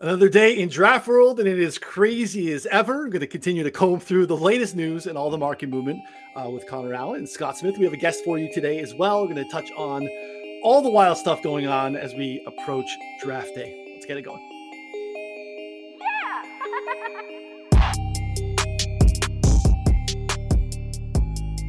Another day in draft world, and it is crazy as ever. I'm going to continue to comb through the latest news and all the market movement uh, with Connor Allen and Scott Smith. We have a guest for you today as well. We're going to touch on all the wild stuff going on as we approach draft day. Let's get it going. Yeah.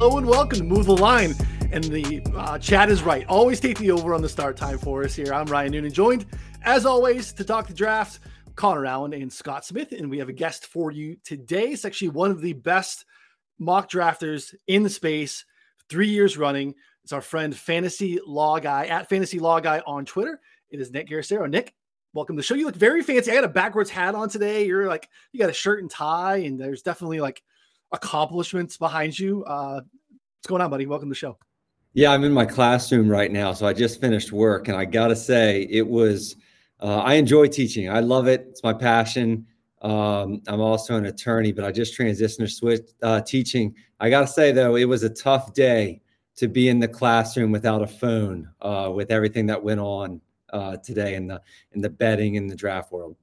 Hello and welcome to Move the Line. And the uh, chat is right. Always take the over on the start time for us here. I'm Ryan Noonan, joined as always, to talk the draft, Connor Allen and Scott Smith. And we have a guest for you today. It's actually one of the best mock drafters in the space, three years running. It's our friend Fantasy Law Guy at Fantasy Law Guy on Twitter. It is Nick Garicero. Nick, welcome to the show. You look very fancy. I got a backwards hat on today. You're like, you got a shirt and tie, and there's definitely like accomplishments behind you. Uh, what's going on, buddy? Welcome to the show. Yeah, I'm in my classroom right now. So I just finished work, and I got to say, it was uh, I enjoy teaching. I love it. It's my passion. Um, I'm also an attorney, but I just transitioned to switch uh, teaching. I got to say though, it was a tough day to be in the classroom without a phone, uh, with everything that went on uh, today in the in the betting in the draft world.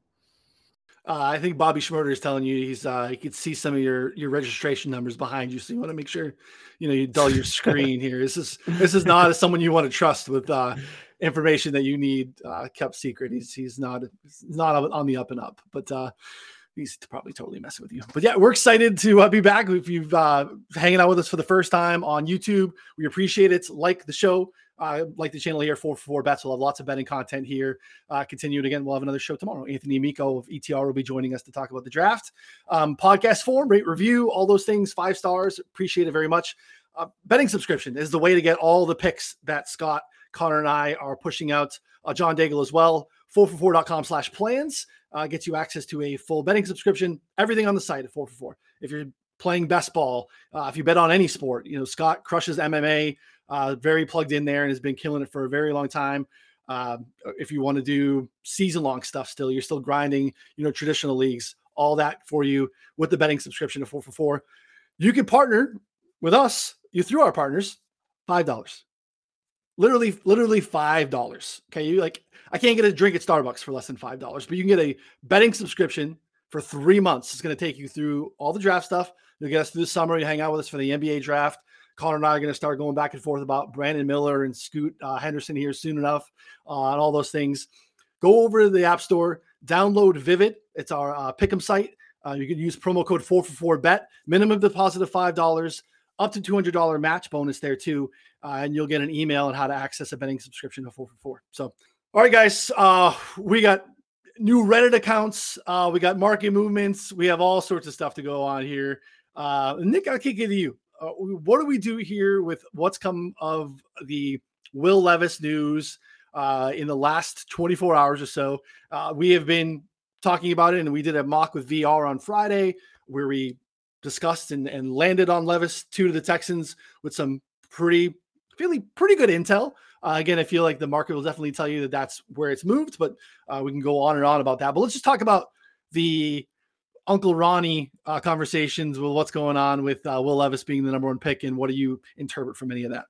Uh, I think Bobby Shmurda is telling you he's uh, he could see some of your your registration numbers behind you, so you want to make sure you know you dull your screen here. This is this is not someone you want to trust with uh, information that you need uh, kept secret. He's he's not he's not on the up and up, but uh, he's probably totally messing with you. But yeah, we're excited to uh, be back. If you've uh, hanging out with us for the first time on YouTube, we appreciate it. Like the show, uh, like the channel here, for four bets. We'll have lots of betting content here. Uh, continued again, we'll have another show tomorrow. Anthony Amico of ETR will be joining us to talk about the draft. Um, podcast form, rate, review, all those things, five stars. Appreciate it very much. Uh, betting subscription is the way to get all the picks that Scott Connor and I are pushing out uh, John Daigle as well. 4for4.com slash plans uh, gets you access to a full betting subscription. Everything on the site at 4for4. If you're playing best ball, uh, if you bet on any sport, you know, Scott crushes MMA, uh, very plugged in there and has been killing it for a very long time. Uh, if you want to do season long stuff still, you're still grinding, you know, traditional leagues, all that for you with the betting subscription to 4for4. You can partner with us, you through our partners, $5 literally literally five dollars okay? You like i can't get a drink at starbucks for less than five dollars but you can get a betting subscription for three months. It's going to take you through all the draft stuff. You'll get us through the summer you hang out with us for the nba draft connor and i are going to start going back and forth about brandon miller and scoot uh, henderson here soon enough uh, and all those things go over to the app store download vivid it's our uh, pick'em site uh, you can use promo code 444BET, minimum deposit of five dollars up to $200 match bonus there too. Uh, and you'll get an email on how to access a betting subscription to 444. So, all right, guys, uh, we got new Reddit accounts. Uh, we got market movements. We have all sorts of stuff to go on here. Nick, I'll kick it to you. Uh, what do we do here with what's come of the Will Levis news uh, in the last 24 hours or so? Uh, we have been talking about it, and we did a mock with VR on Friday where we discussed and, and landed on Levis two to the Texans with some pretty, feeling pretty good intel. Uh, again, I feel like the market will definitely tell you that that's where it's moved, but uh, we can go on and on about that. But let's just talk about the Uncle Ronnie uh, conversations with what's going on with uh, Will Levis being the number one pick, and what do you interpret from any of that?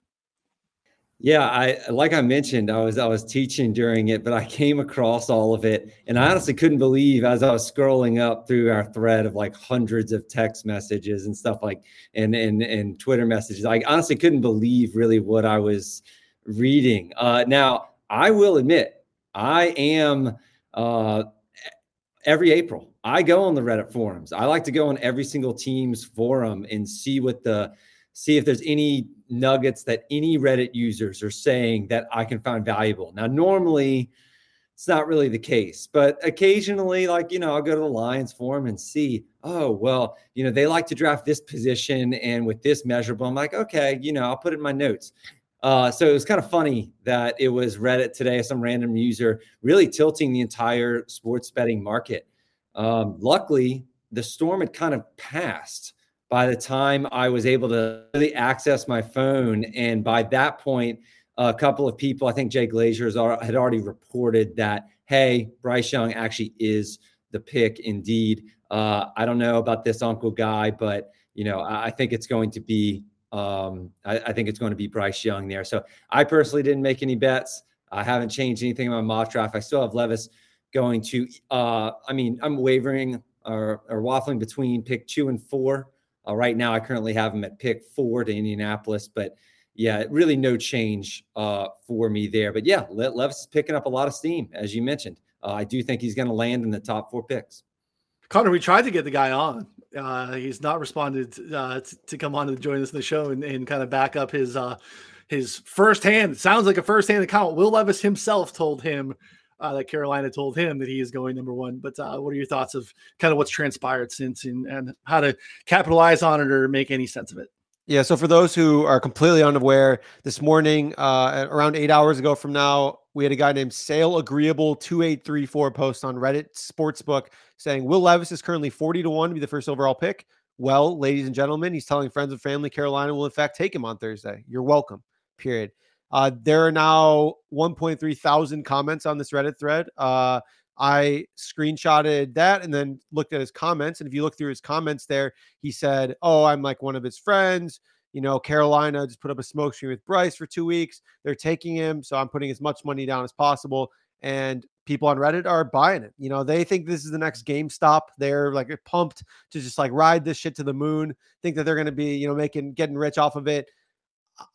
Yeah, I like I mentioned, I was I was teaching during it, but I came across all of it, and I honestly couldn't believe as I was scrolling up through our thread of like hundreds of text messages and stuff like and and and Twitter messages. I honestly couldn't believe really what I was reading. Uh, now I will admit, I am uh, every April. I go on the Reddit forums. I like to go on every single team's forum and see what the see if there's any nuggets that any Reddit users are saying that I can find valuable. Now, normally it's not really the case, but occasionally, like, you know, I'll go to the Lions forum and see, oh, well, you know, they like to draft this position and with this measurable. I'm like, okay, you know, I'll put it in my notes. Uh, so it was kind of funny that it was Reddit today, some random user really tilting the entire sports betting market. Um, luckily, the storm had kind of passed by the time I was able to really access my phone. And by that point, a couple of people, I think Jay Glazer had already reported that, hey, Bryce Young actually is the pick indeed. Uh, I don't know about this uncle guy, but you know, I, I think it's going to be um, I, I, think it's going to be Bryce Young there. So I personally didn't make any bets. I haven't changed anything in my mock draft. I still have Levis going to. Uh, I mean, I'm wavering or, or waffling between pick two and four. Uh, right now, I currently have him at pick four to Indianapolis, but yeah, really no change uh, for me there. But yeah, Levis is picking up a lot of steam, as you mentioned. Uh, I do think he's going to land in the top four picks. Connor, we tried to get the guy on. Uh, he's not responded uh, to, to, come on to join us in the show and, and kind of back up his uh, his firsthand. Sounds like a firsthand account. Will Levis himself told him uh, that Carolina told him that he is going number one. But uh, what are your thoughts of kind of what's transpired since and, and how to capitalize on it or make any sense of it? Yeah. So for those who are completely unaware, this morning, uh, around eight hours ago from now, we had a guy named Sale Agreeable 2834 post on Reddit Sportsbook saying Will Levis is currently 40 to 1 to be the first overall pick. Well, ladies and gentlemen, he's telling friends and family Carolina will in fact take him on Thursday. You're welcome. Period. Uh, there are now 1.3 thousand comments on this Reddit thread. Uh, I screenshotted that and then looked at his comments. And if you look through his comments there, he said, Oh, I'm like one of his friends. You know, Carolina just put up a smoke screen with Bryce for two weeks. They're taking him. So I'm putting as much money down as possible. And people on Reddit are buying it. You know, they think this is the next GameStop. They're like pumped to just like ride this shit to the moon, think that they're going to be, you know, making, getting rich off of it.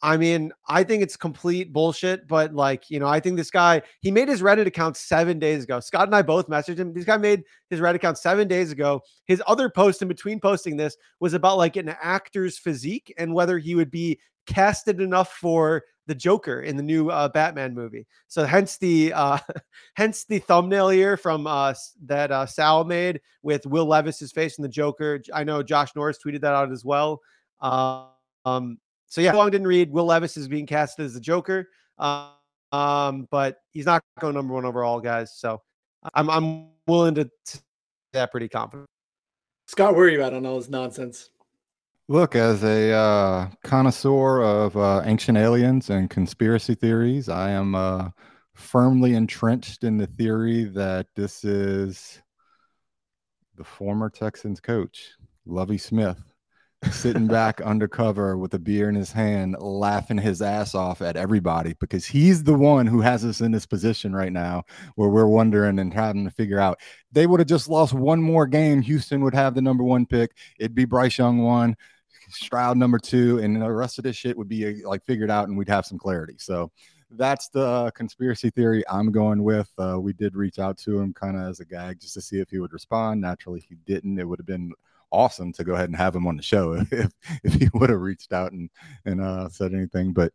I mean, I think it's complete bullshit, but like, you know, I think this guy, he made his Reddit account seven days ago. Scott and I both messaged him. This guy made his Reddit account seven days ago. His other post in between posting this was about like an actor's physique and whether he would be casted enough for the Joker in the new uh, Batman movie. So hence the uh, hence the thumbnail here from uh, that uh, Sal made with Will Levis's face in the Joker. I know Josh Norris tweeted that out as well. Um, so yeah, long didn't read. Will Levis is being cast as the Joker, uh, um, but he's not going number one overall, guys. So I'm I'm willing to, to that pretty confident. Scott, where are you at on all this nonsense? Look, as a uh, connoisseur of uh, ancient aliens and conspiracy theories, I am uh, firmly entrenched in the theory that this is the former Texans coach, Lovie Smith, sitting back undercover with a beer in his hand, laughing his ass off at everybody because he's the one who has us in this position right now where we're wondering and having to figure out. They would have just lost one more game. Houston would have the number one pick. It'd be Bryce Young one, Stroud number two, and the rest of this shit would be like figured out and we'd have some clarity. So that's the conspiracy theory I'm going with. Uh, we did reach out to him kind of as a gag just to see if he would respond. Naturally, he didn't. It would have been awesome to go ahead and have him on the show if if he would have reached out and and uh, said anything. But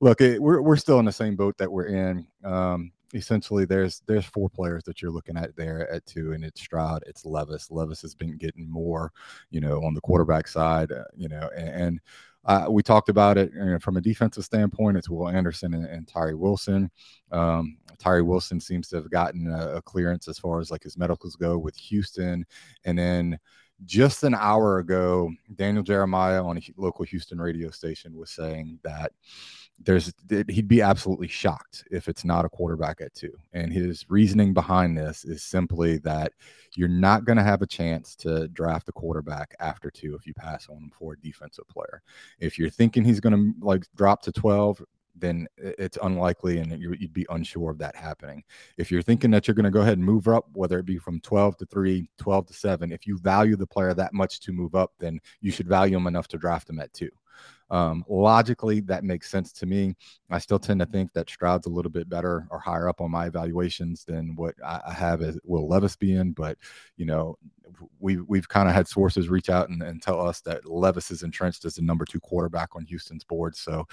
look, it, we're we're still in the same boat that we're in. Um, essentially, there's there's four players that you're looking at there at two, and it's Stroud, it's Levis. Levis has been getting more, you know, on the quarterback side, uh, you know, and, and uh, we talked about it you know, from a defensive standpoint. It's Will Anderson and, and Tyree Wilson. Um, Tyree Wilson seems to have gotten a, a, clearance as far as like his medicals go with Houston, and then just an hour ago, Daniel Jeremiah on a local Houston radio station was saying that there's he'd be absolutely shocked if it's not a quarterback at two. And his reasoning behind this is simply that you're not going to have a chance to draft a quarterback after two if you pass on him for a defensive player. If you're thinking he's going to like drop to 12, then it's unlikely and you'd be unsure of that happening. If you're thinking that you're going to go ahead and move up, whether it be from 12 to 3, 12 to 7, if you value the player that much to move up, then you should value him enough to draft him at 2. Um, logically, that makes sense to me. I still tend to think that Stroud's a little bit better or higher up on my evaluations than what I, have as Will Levis being. But you know, we we've kind of had sources reach out and, and, tell us that Levis is entrenched as the number two quarterback on Houston's board. So,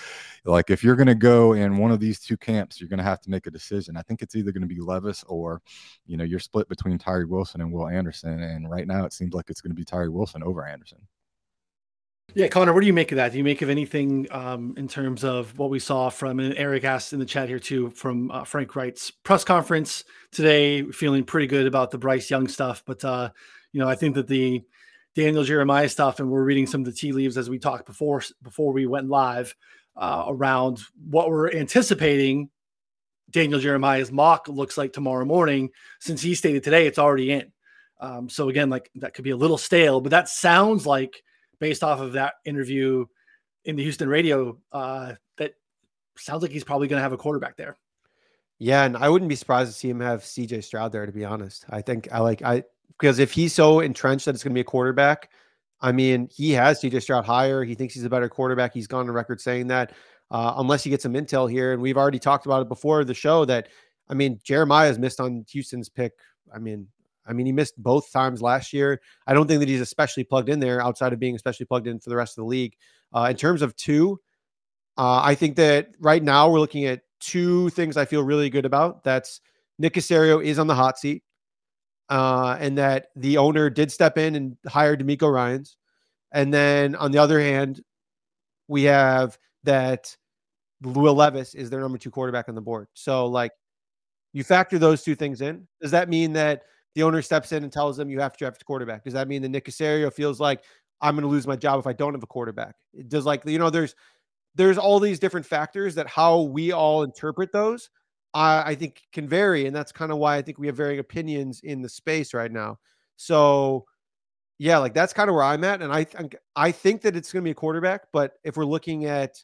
like, if you're going to go in one of these two camps, you're going to have to make a decision. I think it's either going to be Levis or, you know, you're split between Tyree Wilson and Will Anderson. And right now, it seems like it's going to be Tyree Wilson over Anderson. Yeah, Connor, what do you make of that? Do you make of anything um, in terms of what we saw from and Eric asked in the chat here too from uh, Frank Reich's press conference today? Feeling pretty good about the Bryce Young stuff, but uh, you know I think that the Daniel Jeremiah stuff, and we're reading some of the tea leaves as we talked before before we went live uh, around what we're anticipating. Daniel Jeremiah's mock looks like tomorrow morning, since he stated today it's already in. Um, so again, like that could be a little stale, but that sounds like based off of that interview in the Houston radio, uh, that sounds like he's probably going to have a quarterback there. Yeah, and I wouldn't be surprised to see him have CJ Stroud there. To be honest, I think I like I because if he's so entrenched that it's going to be a quarterback, I mean, he has CJ Stroud higher. He thinks he's a better quarterback. He's gone on record saying that. Uh, unless he gets some intel here, and we've already talked about it before the show that I mean, Jeremiah's missed on Houston's pick. I mean, I mean, he missed both times last year. I don't think that he's especially plugged in there outside of being especially plugged in for the rest of the league. Uh, in terms of two, uh, I think that right now we're looking at two things I feel really good about. That's Nick Caserio is on the hot seat uh, and that the owner did step in and hire DeMeco Ryans. And then on the other hand, we have that Will Levis is their number two quarterback on the board. So, like, you factor those two things in. Does that mean that the owner steps in and tells them you have to draft a quarterback? Does that mean that Nick Caserio feels like I'm going to lose my job if I don't have a quarterback? It does like you know, there's there's all these different factors that how we all interpret those I, I think can vary, and that's kind of why I think we have varying opinions in the space right now. So, yeah, like that's kind of where I'm at, and I think I think that it's going to be a quarterback. But if we're looking at,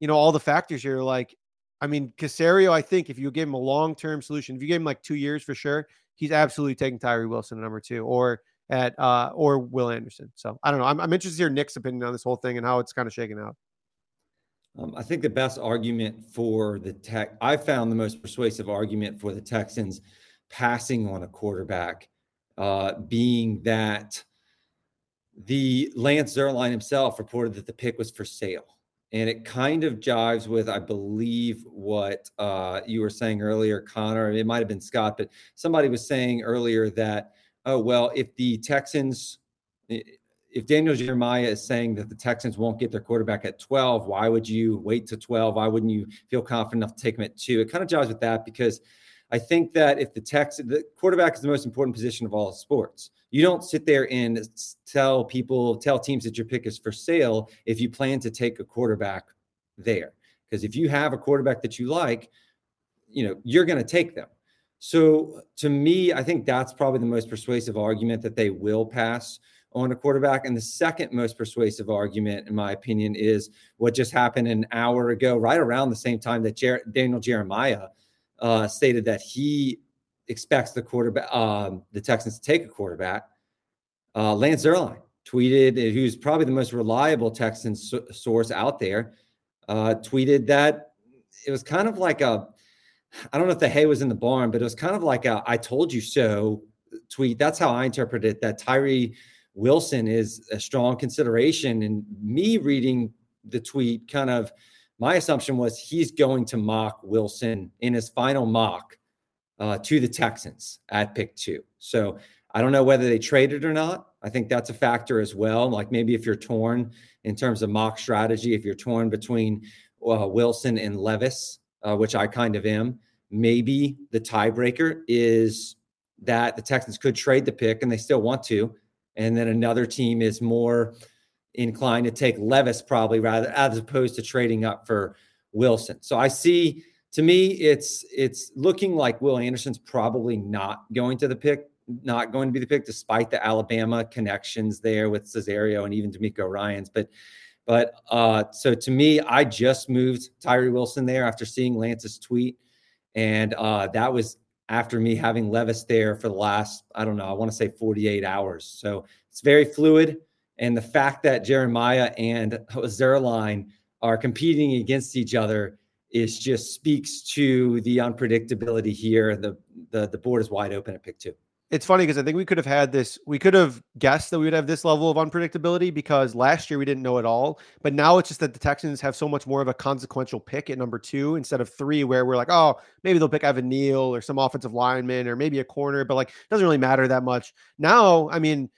you know, all the factors here, like, I mean, Caserio, I think if you give him a long term solution, if you gave him like two years for sure, he's absolutely taking Tyree Wilson at number two, or at uh or Will Anderson. So I don't know. I'm, I'm interested to hear Nick's opinion on this whole thing and how it's kind of shaking out. Um, I think the best argument for the tech, I found the most persuasive argument for the Texans passing on a quarterback uh, being that the Lance Zierlein himself reported that the pick was for sale. And it kind of jives with, I believe, what uh, you were saying earlier, Connor. It might have been Scott, but somebody was saying earlier that, oh, well, if the Texans, if Daniel Jeremiah is saying that the Texans won't get their quarterback at 12, why would you wait to 12? Why wouldn't you feel confident enough to take him at two? It kind of jives with that because I think that if the Texans, the quarterback is the most important position of all sports. You don't sit there and tell people, tell teams that your pick is for sale if you plan to take a quarterback there. Because if you have a quarterback that you like, you know, you're going to take them. So to me, I think that's probably the most persuasive argument that they will pass on a quarterback. And the second most persuasive argument, in my opinion, is what just happened an hour ago, right around the same time that Jer- Daniel Jeremiah uh, stated that he expects the quarterback, um, the Texans to take a quarterback. Uh, Lance Zierlein tweeted, who's probably the most reliable Texan so- source out there, uh, tweeted that it was kind of like a, I don't know if the hay was in the barn, but it was kind of like a "I told you so" tweet. That's how I interpret it. That Tyree Wilson is a strong consideration. And me reading the tweet, kind of my assumption was he's going to mock Wilson in his final mock uh, to the Texans at pick two. So I don't know whether they traded or not. I think that's a factor as well. Like maybe if you're torn in terms of mock strategy, if you're torn between uh, Wilson and Levis, uh, which I kind of am, maybe the tiebreaker is that the Texans could trade the pick and they still want to and then another team is more inclined to take Levis probably rather as opposed to trading up for Wilson. So I see to me it's it's looking like Will Anderson's probably not going to the pick, not going to be the pick despite the Alabama connections there with Caserio and even DeMeco Ryans. But but uh so to me, I just moved Tyree Wilson there after seeing Lance's tweet. And uh that was after me having Levis there for the last, I don't know, I want to say 48 hours. So it's very fluid. And the fact that Jeremiah and Zierlein are competing against each other is just speaks to the unpredictability here. The, the the board is wide open at pick two it's funny because I think we could have had this, we could have guessed that we would have this level of unpredictability because last year we didn't know at all. But now it's just that the Texans have so much more of a consequential pick at number two instead of three, where we're like, oh, maybe they'll pick Evan Neal or some offensive lineman or maybe a corner, but like it doesn't really matter that much. Now, I mean,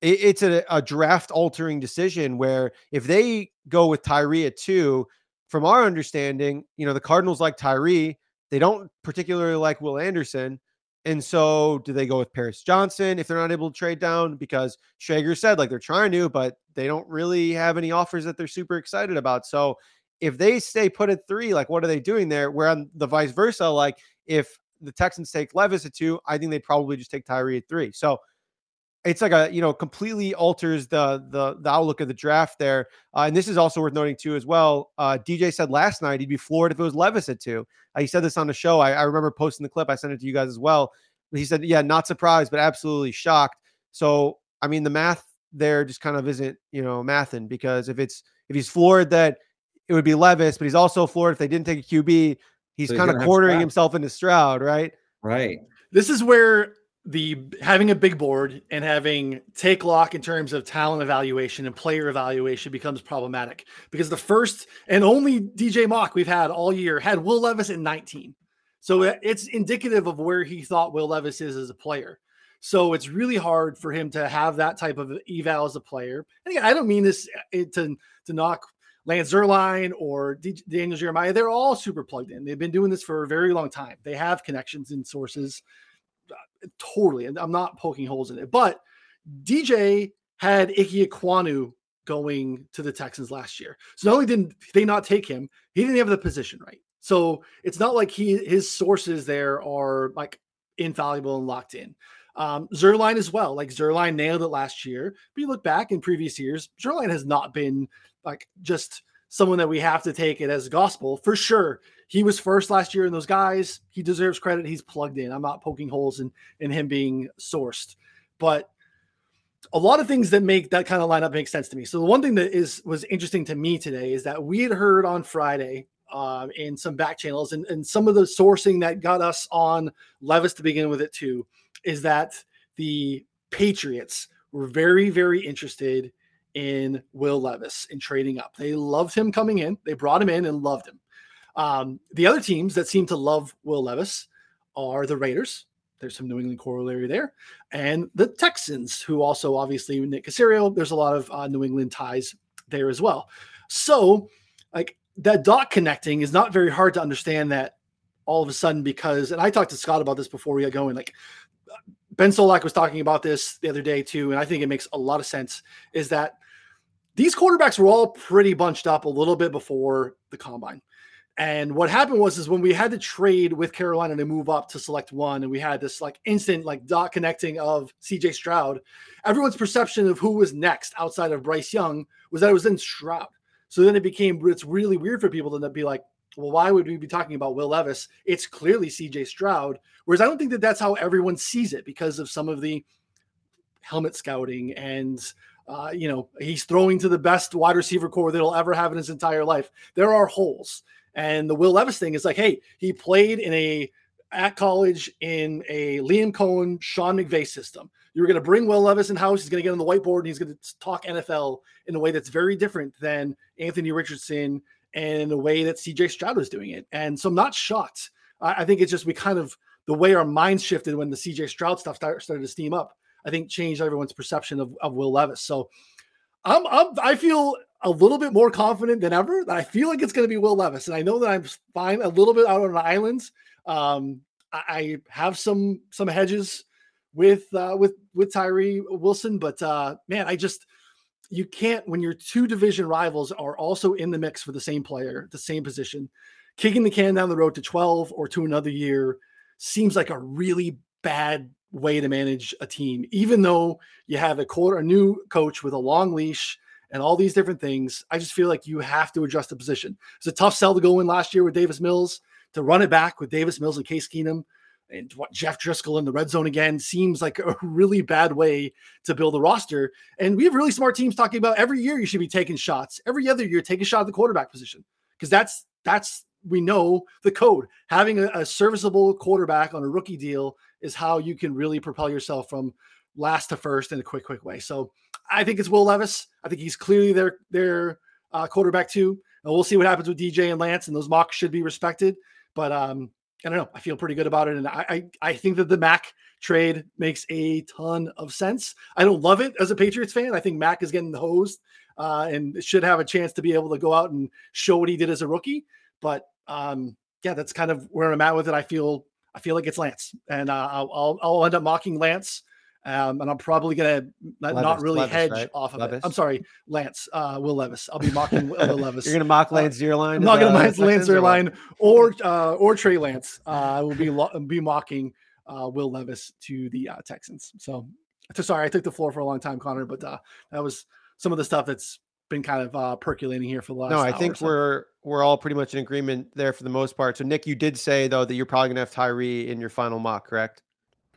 it, it's a, a draft altering decision where if they go with Tyree at two, from our understanding, you know, the Cardinals like Tyree, they don't particularly like Will Anderson. And so, do they go with Paris Johnson if they're not able to trade down? Because Schrager said like they're trying to, but they don't really have any offers that they're super excited about. So, if they stay put at three, like what are they doing there? Where on the vice versa, like if the Texans take Levis at two, I think they'd probably just take Tyree at three. So, it's like a you know completely alters the the the outlook of the draft there. Uh, and this is also worth noting too as well. Uh, DJ said last night he'd be floored if it was Levis at two. Uh, he said this on the show. I, I remember posting the clip. I sent it to you guys as well. He said, yeah, not surprised, but absolutely shocked. So I mean, the math there just kind of isn't you know mathing because if it's if he's floored that it would be Levis, but he's also floored if they didn't take a QB. He's So kind of gonna quartering Stroud. himself into Stroud, right? Right. This is where the having a big board and having take lock in terms of talent evaluation and player evaluation becomes problematic because the first and only DJ Mock we've had all year had Will Levis in 19. So it's indicative of where he thought Will Levis is as a player. So it's really hard for him to have that type of eval as a player. And again, I don't mean this uh, to, to knock Lance Zierlein or Daniel Jeremiah. They're all super plugged in. They've been doing this for a very long time. They have connections and sources totally. And I'm not poking holes in it, but DJ had Ike Ekwonu going to the Texans last year. So not only didn't they not take him, he didn't have the position right. So it's not like he his sources there are like infallible and locked in. Um, Zierlein as well. Like Zierlein nailed it last year. But you look back in previous years, Zierlein has not been like just someone that we have to take it as gospel for sure. He was first last year in those guys. He deserves credit. He's plugged in. I'm not poking holes in in him being sourced, but a lot of things that make that kind of lineup make sense to me. So the one thing that is was interesting to me today is that we had heard on Friday uh, in some back channels and, and some of the sourcing that got us on Levis to begin with it too is that the Patriots were very very interested in Will Levis in trading up. They loved him coming in. They brought him in and loved him. Um, the other teams that seem to love Will Levis are the Raiders. There's some New England corollary there, and the Texans, who also obviously Nick Caserio. There's a lot of uh, New England ties there as well. So, like that dot connecting is not very hard to understand. That all of a sudden, because and I talked to Scott about this before we got going. Like Ben Solak was talking about this the other day too, and I think it makes a lot of sense. Is that these quarterbacks were all pretty bunched up a little bit before the combine. And what happened was is when we had to trade with Carolina to move up to select one, and we had this like instant like dot connecting of CJ Stroud, everyone's perception of who was next outside of Bryce Young was that it was in Stroud. So then it became it's really weird for people to be like, well, why would we be talking about Will Levis? It's clearly CJ Stroud. Whereas I don't think that that's how everyone sees it because of some of the helmet scouting and uh, you know he's throwing to the best wide receiver corps that he'll ever have in his entire life. There are holes, and the Will Levis thing is like, hey, he played in a at college in a Liam Coen, Sean McVay system. You're going to bring Will Levis in house. He's going to get on the whiteboard and he's going to talk NFL in a way that's very different than Anthony Richardson and in a way that CJ Stroud was doing it. And so I'm not shocked. I, I think it's just we kind of the way our minds shifted when the CJ Stroud stuff start, started to steam up. I think changed everyone's perception of, of Will Levis. So I'm, I'm I feel a little bit more confident than ever that I feel like it's going to be Will Levis, and I know that I'm fine a little bit out on an island. Um, I, I have some some hedges with uh, with with Tyree Wilson, but uh, man, I just you can't when your two division rivals are also in the mix for the same player, the same position, kicking the can down the road to 12 or to another year seems like a really bad way to manage a team, even though you have a quarter a new coach with a long leash and all these different things. I just feel like you have to adjust the position. It's a tough sell to go in last year with Davis Mills to run it back with Davis Mills and Case Keenum and what Jeff Driskel in the red zone again seems like a really bad way to build a roster. And we have really smart teams talking about every year you should be taking shots. Every other year, take a shot at the quarterback position because that's that's we know the code. Having a, a serviceable quarterback on a rookie deal is how you can really propel yourself from last to first in a quick, quick way. So I think it's Will Levis. I think he's clearly their their uh, quarterback too. And we'll see what happens with DJ and Lance, and those mocks should be respected. But um, I don't know. I feel pretty good about it, and I, I I think that the Mac trade makes a ton of sense. I don't love it as a Patriots fan. I think Mac is getting the hosed uh, and should have a chance to be able to go out and show what he did as a rookie. But um, yeah, that's kind of where I'm at with it. I feel I feel like it's Lance, and uh, I'll, I'll I'll end up mocking Lance. Um, and I'm probably gonna not, not really Levis, hedge right? off of Levis? it. I'm sorry, Lance, uh, Will Levis. I'll be mocking Will Levis. You're gonna mock Uh, Lance Zierlein? I'm not going to mock Lance Texans or or uh, or Trey Lance. Uh, I will be lo- be mocking uh, Will Levis to the uh, Texans. So so, sorry, I took the floor for a long time, Connor, but uh, that was some of the stuff that's been kind of uh, percolating here for the last. No, I think so. we're we're all pretty much in agreement there for the most part. So, Nick, you did say though that you're probably going to have Tyree in your final mock, correct?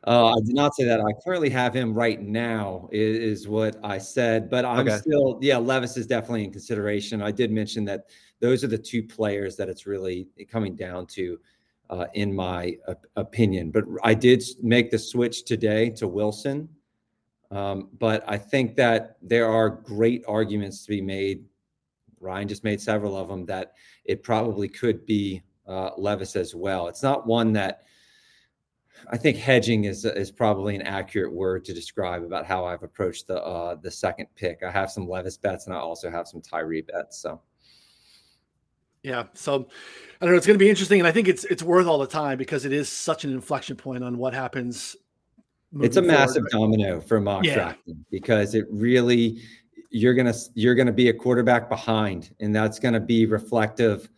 Uh, I did not say that. I currently have him right now, is, is what I said. But I'm Okay. still, yeah, Levis is definitely in consideration. I did mention that those are the two players that it's really coming down to, uh, in my op- opinion. But I did make the switch today to Wilson. Um, but I think that there are great arguments to be made. Ryan just made several of them that it probably could be uh, Levis as well. It's not one that I think hedging is is probably an accurate word to describe about how I've approached the uh, the second pick. I have some Levis bets and I also have some Tyree bets. So Yeah. So I don't know. It's going to be interesting, and I think it's it's worth all the time because it is such an inflection point on what happens. it's a forward, massive domino for mock Yeah. drafting because it really you're gonna you're gonna be a quarterback behind, and that's gonna be reflective.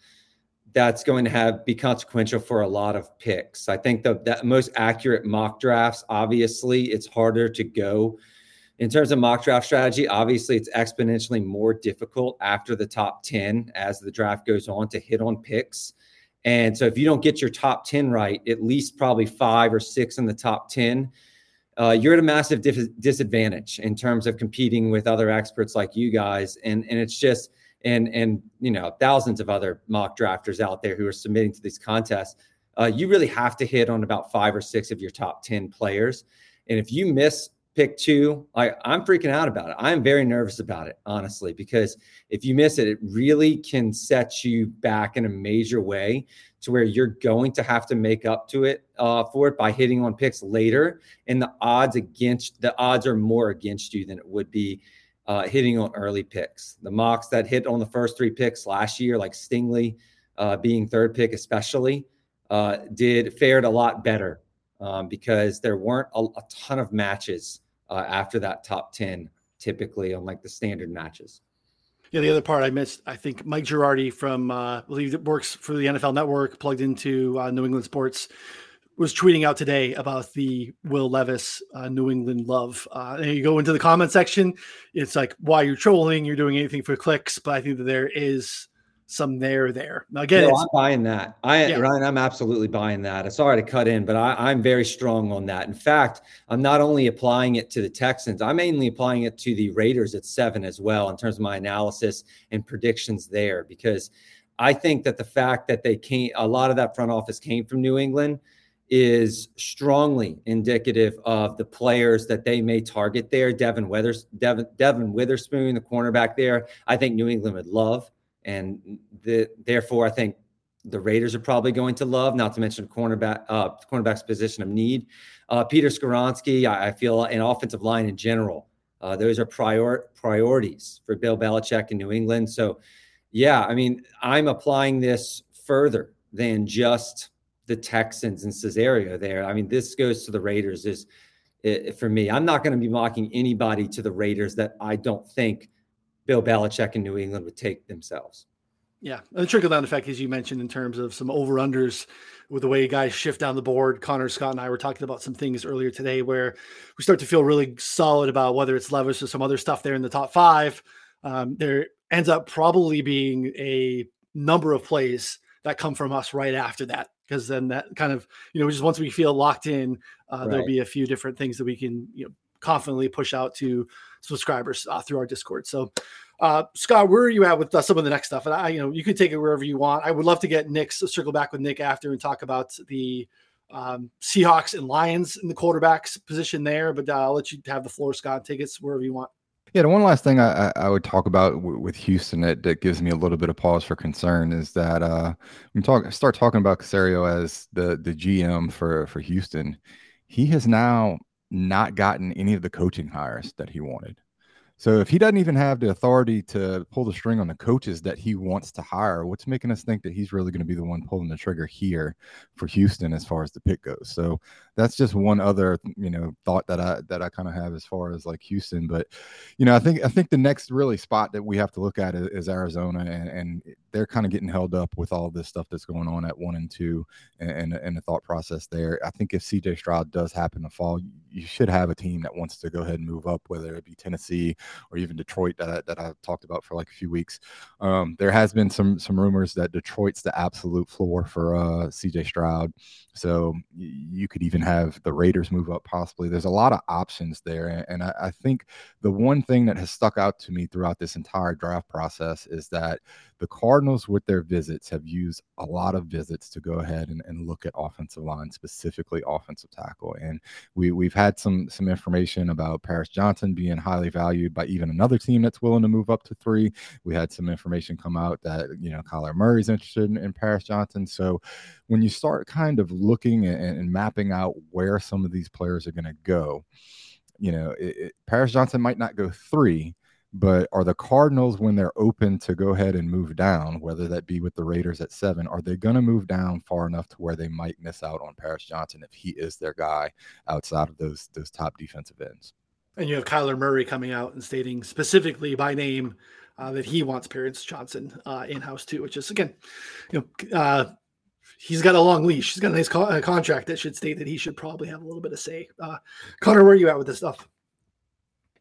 That's going to have be consequential for a lot of picks. I think the that most accurate mock drafts, obviously, it's harder to go in terms of mock draft strategy. Obviously, it's exponentially more difficult after the top 10 as the draft goes on to hit on picks. And so if you don't get your top 10 right, at least probably five or six in the top 10, uh, you're at a massive dif- disadvantage in terms of competing with other experts like you guys. And, and it's just, and, and, you know, thousands of other mock drafters out there who are submitting to these contests. Uh, you really have to hit on about five or six of your top 10 players. And if you miss pick two, I, I'm freaking out about it. I'm very nervous about it, honestly, because if you miss it, it really can set you back in a major way to where you're going to have to make up to it uh, for it by hitting on picks later. And the odds against the odds are more against you than it would be uh, hitting on early picks. The mocks that hit on the first three picks last year, like Stingley uh, being third pick, especially, uh, did fared a lot better um, because there weren't a, a ton of matches uh, after that top 10, typically on like the standard matches. Yeah, the other part I missed, I think Mike Giardi from, uh, I believe it works for the NFL Network, plugged into uh, New England Sports, was tweeting out today about the Will Levis uh, New England love. Uh, and you go into the comment section, it's like, why you're trolling, you're doing anything for clicks, but I think that there is some there there. Now, again, No, I'm buying that. I Yeah. Ryan, I'm absolutely buying that. Sorry to cut in, but I, I'm very strong on that. In fact, I'm not only applying it to the Texans, I'm mainly applying it to the Raiders at seven as well in terms of my analysis and predictions there, because I think that the fact that they came, a lot of that front office came from New England is strongly indicative of the players that they may target there. Devin Withers, Devin, Devin Witherspoon, the cornerback there, I think New England would love. And the, therefore, I think the Raiders are probably going to love, not to mention cornerback, uh, cornerback's position of need. Uh, Peter Skoronski, I, I feel, an offensive line in general, uh, those are prior, priorities for Bill Belichick in New England. So, yeah, I mean, I'm applying this further than just the Texans and Caserio there. I mean, this goes to the Raiders. Is for me, I'm not going to be mocking anybody to the Raiders that I don't think Bill Belichick in New England would take themselves. Yeah, and the trickle down effect, as you mentioned, in terms of some over unders with the way guys shift down the board. Connor Scott and I were talking about some things earlier today where we start to feel really solid about whether it's Levis or some other stuff there in the top five. Um, there ends up probably being a number of plays that come from us right after that because then that kind of you know just once we feel locked in, uh, there'll be a few different things that we can you know confidently push out to subscribers uh, through our Discord. So. Uh, Scott, where are you at with uh, some of the next stuff? And I, you know, you can take it wherever you want. I would love to get Nick circle back with Nick after and talk about the um, Seahawks and Lions in the quarterbacks position there. But uh, I'll let you have the floor, Scott. Take it wherever you want. Yeah, the one last thing I, I, would talk about w- with Houston that, that gives me a little bit of pause for concern is that uh, when talk start talking about Caserio as the the GM for for Houston, he has now not gotten any of the coaching hires that he wanted. So if he doesn't even have the authority to pull the string on the coaches that he wants to hire, what's making us think that he's really going to be the one pulling the trigger here for Houston as far as the pick goes? So that's just one other you know thought that I that I kind of have as far as like Houston. But you know I think I think the next really spot that we have to look at is, is Arizona, and, and they're kind of getting held up with all this stuff that's going on at one and two, and, and and the thought process there. I think if CJ Stroud does happen to fall, you should have a team that wants to go ahead and move up, whether it be Tennessee or even Detroit that, that I've talked about for like a few weeks. Um, there has been some some rumors that Detroit's the absolute floor for uh, CJ Stroud. So you could even have the Raiders move up possibly. There's a lot of options there. And I, I, think the one thing that has stuck out to me throughout this entire draft process is that the Cardinals, with their visits, have used a lot of visits to go ahead and, and look at offensive line, specifically offensive tackle. And we, we've had some some information about Paris Johnson being highly valued by even another team that's willing to move up to three. We had some information come out that, you know, Kyler Murray's interested in, in Paris Johnson. So when you start kind of looking and, and mapping out where some of these players are going to go, you know, it, it, Paris Johnson might not go three, but are the Cardinals, when they're open to go ahead and move down, whether that be with the Raiders at seven, are they going to move down far enough to where they might miss out on Paris Johnson if he is their guy outside of those those top defensive ends? And you have Kyler Murray coming out and stating specifically by name uh, that he wants Paris Johnson uh, in house too, which is again, you know, uh, he's got a long leash. He's got a nice co- uh, contract that should state that he should probably have a little bit of say. Uh, Connor, where are you at with this stuff?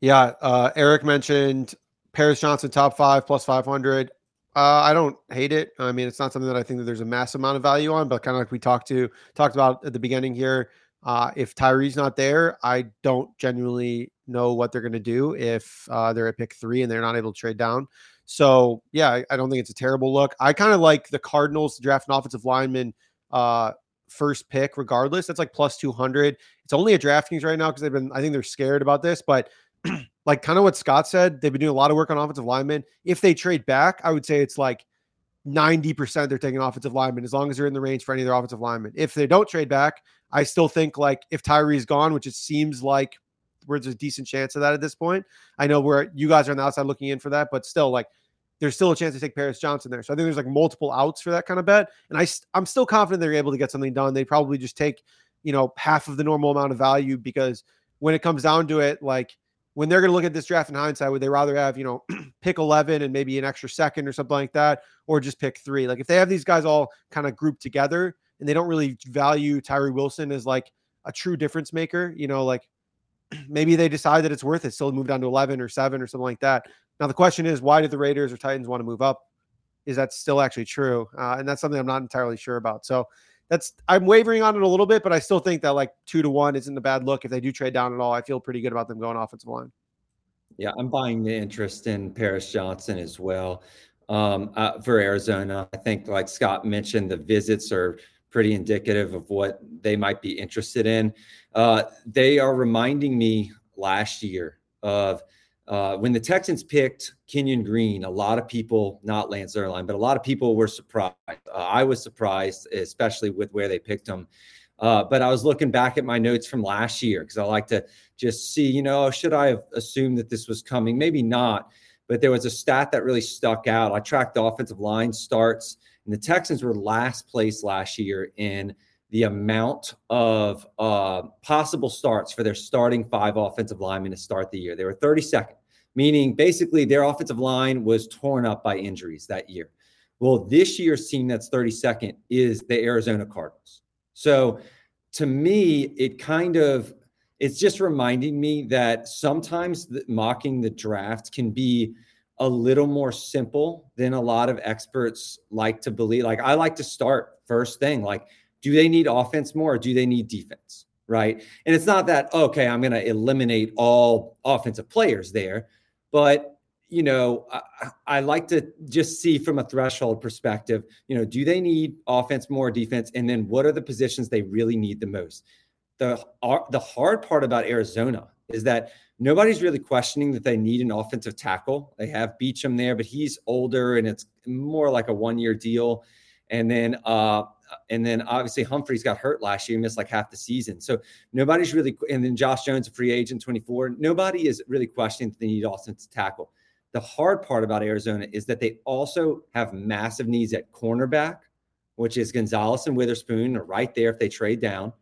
Yeah, uh, Eric mentioned Paris Johnson top five plus five hundred. Uh, I don't hate it. I mean, it's not something that I think that there's a mass amount of value on, but kind of like we talked to talked about at the beginning here. Uh, if Tyree's not there, I don't genuinely know what they're going to do if uh, they're at pick three and they're not able to trade down. So yeah, I, I don't think it's a terrible look. I kind of like the Cardinals to draft an offensive lineman uh, first pick, regardless. That's like plus 200. It's only a DraftKings right now because they've been, I think they're scared about this, but like kind of what Scott said, they've been doing a lot of work on offensive linemen. If they trade back, I would say it's like 90% they're taking offensive linemen as long as they're in the range for any of their offensive linemen. If they don't trade back, I still think like if Tyree's gone, which it seems like where there's a decent chance of that at this point. I know where you guys are on the outside looking in for that, but still like there's still a chance to take Paris Johnson there. So I think there's like multiple outs for that kind of bet. And I, I'm still confident they're able to get something done. They probably just take, you know, half of the normal amount of value because when it comes down to it, like when they're going to look at this draft in hindsight, would they rather have, you know, pick 11 and maybe an extra second or something like that, or just pick three? Like if they have these guys all kind of grouped together and they don't really value Tyree Wilson as like a true difference maker, you know, like maybe they decide that it's worth it still to move down to 11 or seven or something like that. Now, the question is, why did the Raiders or Titans want to move up? Is that still actually true? Uh, and that's something I'm not entirely sure about. So that's I'm wavering on it a little bit, but I still think that like two to one isn't a bad look. If they do trade down at all, I feel pretty good about them going offensive line. Yeah, I'm buying the interest in Paris Johnson as well um, uh, for Arizona. I think, like Scott mentioned, the visits are pretty indicative of what they might be interested in. Uh, they are reminding me last year of uh, when the Texans picked Kenyon Green, a lot of people, not Lance Zierlein, but a lot of people were surprised. Uh, I was surprised, especially with where they picked him. Uh, but I was looking back at my notes from last year because I like to just see, you know, should I have assumed that this was coming? Maybe not. But there was a stat that really stuck out. I tracked offensive line starts, and the Texans were last place last year in the amount of uh, possible starts for their starting five offensive linemen to start the year. They were 32nd meaning basically their offensive line was torn up by injuries that year. Well, this year's team that's 32nd is the Arizona Cardinals. So to me, it kind of it's just reminding me that sometimes the, mocking the draft can be a little more simple than a lot of experts like to believe. Like I like to start first thing, like do they need offense more or do they need defense? Right. And it's not that, okay, I'm going to eliminate all offensive players there. But you know, I, I, like to just see from a threshold perspective, you know, do they need offense more defense? And then what are the positions they really need the most? The, uh, the hard part about Arizona is that nobody's really questioning that they need an offensive tackle. They have Beachum there, but he's older and it's more like a one year deal. And then, uh, and then obviously Humphries got hurt last year, missed like half the season. So nobody's really, and then Josh Jones, a free agent, 24. Nobody is really questioning that they need offensive tackle. The hard part about Arizona is that they also have massive needs at cornerback, which is Gonzalez and Witherspoon are right there if they trade down.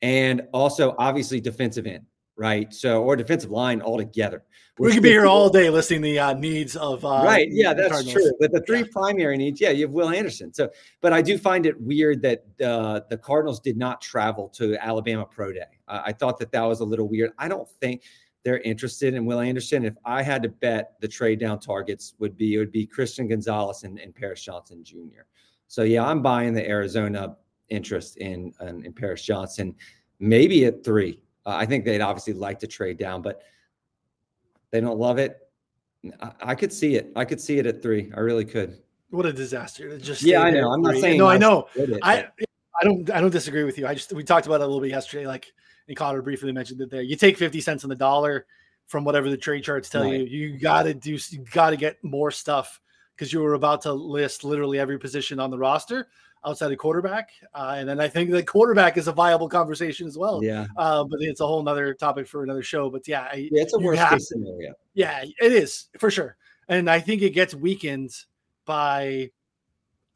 And also, obviously, defensive end. Right? So or defensive line altogether. We could be here all day listing the uh, needs of uh, right. Yeah, that's Cardinals. true. But the three Yeah. primary needs, yeah, you have Will Anderson. So, but I do find it weird that uh, the Cardinals did not travel to Alabama Pro Day. Uh, I thought that that was a little weird. I don't think they're interested in Will Anderson. If I had to bet, the trade down targets would be it would be Christian Gonzalez and, and Paris Johnson Jr. So yeah, I'm buying the Arizona interest in in, in Paris Johnson, maybe at three. Uh, I think they'd obviously like to trade down, but they don't love it. I, I could see it. I could see it at three. I really could. What a disaster! Just Yeah, I know. I'm not saying No, I know. it, I I don't I don't disagree with you. I just we talked about it a little bit yesterday. Like and Connor briefly mentioned it there. You take fifty cents on the dollar from whatever the trade charts tell Right. you. You got to do. You got to get more stuff because you were about to list literally every position on the roster outside of quarterback. Uh, and then I think the quarterback is a viable conversation as well. yeah, Uh, but it's a whole nother topic for another show. But yeah, I, yeah, it's a worst case to- scenario. yeah, it is for sure. And I think it gets weakened by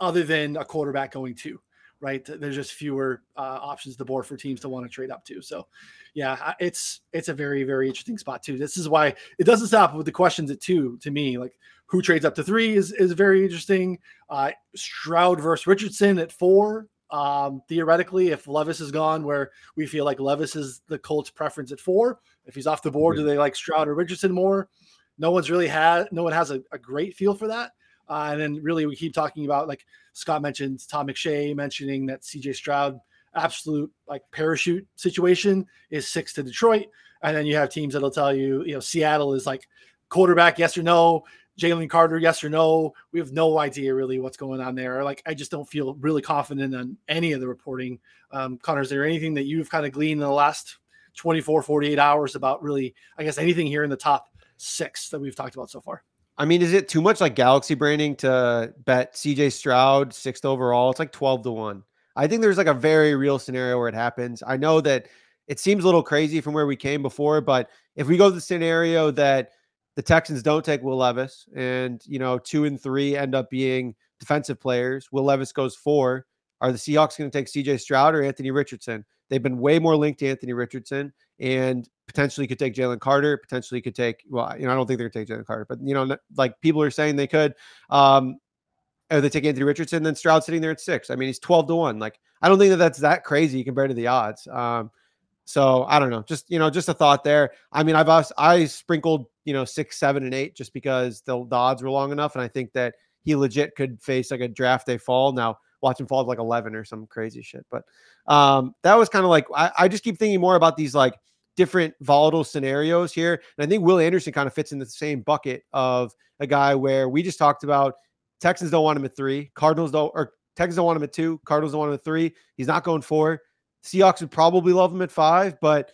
other than a quarterback going two, right? There's just fewer uh, options the board for teams to want to trade up to. So, yeah, it's it's a very very interesting spot too. This is why it doesn't stop with the questions at two. To me, like who trades up to three is is very interesting. Uh, Stroud versus Richardson at four. Um, theoretically, if Levis is gone, where we feel like Levis is the Colts' preference at four, if he's off the board, do they like Stroud or Richardson more? No one's really had, no one has a, a great feel for that. Uh, and then really, we keep talking about like Scott mentioned, Todd McShay mentioning that CJ Stroud absolute like parachute situation is six to Detroit, and then you have teams that'll tell you, you know, Seattle is like quarterback, yes or no. Jalen Carter, yes or no. We have no idea really what's going on there. Like, I just don't feel really confident on any of the reporting. Um, Connor, is there anything that you've kind of gleaned in the last 24, 48 hours about really, I guess, anything here in the top six that we've talked about so far? I mean, is it too much like galaxy branding to bet CJ Stroud sixth overall? It's like 12 to 1. I think there's like a very real scenario where it happens. I know that it seems a little crazy from where we came before, but if we go to the scenario that the Texans don't take Will Levis and, you know, two and three end up being defensive players, Will Levis goes four. Are the Seahawks going to take CJ Stroud or Anthony Richardson? They've been way more linked to Anthony Richardson and potentially could take Jalen Carter, potentially could take, well, you know, I don't think they're going to take Jalen Carter, but, you know, like people are saying they could. Um, or they take Anthony Richardson, then Stroud sitting there at six. I mean, he's 12 to one. Like, I don't think that that's that crazy compared to the odds. Um, so I don't know. Just, you know, just a thought there. I mean, I've, I sprinkled, you know, six, seven, and eight just because the, the odds were long enough. And I think that he legit could face like a draft day fall. Now, watch him fall to like 11 or some crazy shit. But um, that was kind of like, I, I just keep thinking more about these like different volatile scenarios here. And I think Will Anderson kind of fits in the same bucket of a guy where we just talked about Texans don't want him at three, Cardinals don't, or Texans don't want him at two, Cardinals don't want him at three. He's not going four. Seahawks would probably love him at five, but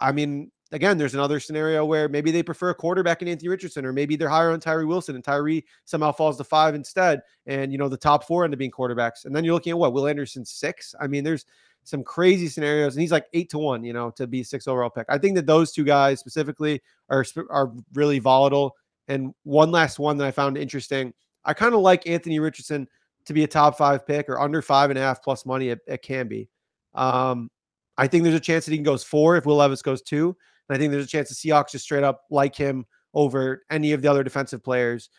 I mean, again, there's another scenario where maybe they prefer a quarterback in Anthony Richardson, or maybe they're higher on Tyree Wilson and Tyree somehow falls to five instead. And, you know, the top four end up being quarterbacks. And then you're looking at what? Will Anderson six? I mean, there's some crazy scenarios, and he's like eight to one, you know, to be six overall pick. I think that those two guys specifically are are really volatile. And one last one that I found interesting, I kind of like Anthony Richardson to be a top five pick or under five and a half plus money. It, it can be. Um, I think there's a chance that he goes four if Will Levis goes two, and I think there's a chance the Seahawks just straight up like him over any of the other defensive players,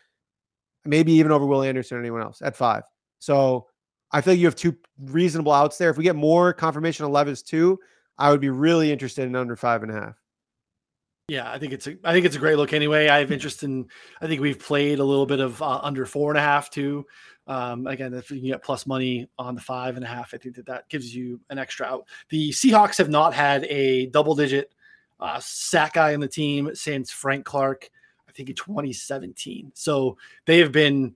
maybe even over Will Anderson or anyone else at five. So I feel like you have two reasonable outs there. If we get more confirmation on Levis too, I would be really interested in under five and a half. Yeah, I think it's a I think it's a great look anyway. I have interest in I think we've played a little bit of uh, under four and a half too. Um, again, if you can get plus money on the five and a half, I think that that gives you an extra out. The Seahawks have not had a double digit uh, sack guy in the team since Frank Clark, I think in 2017. So they have been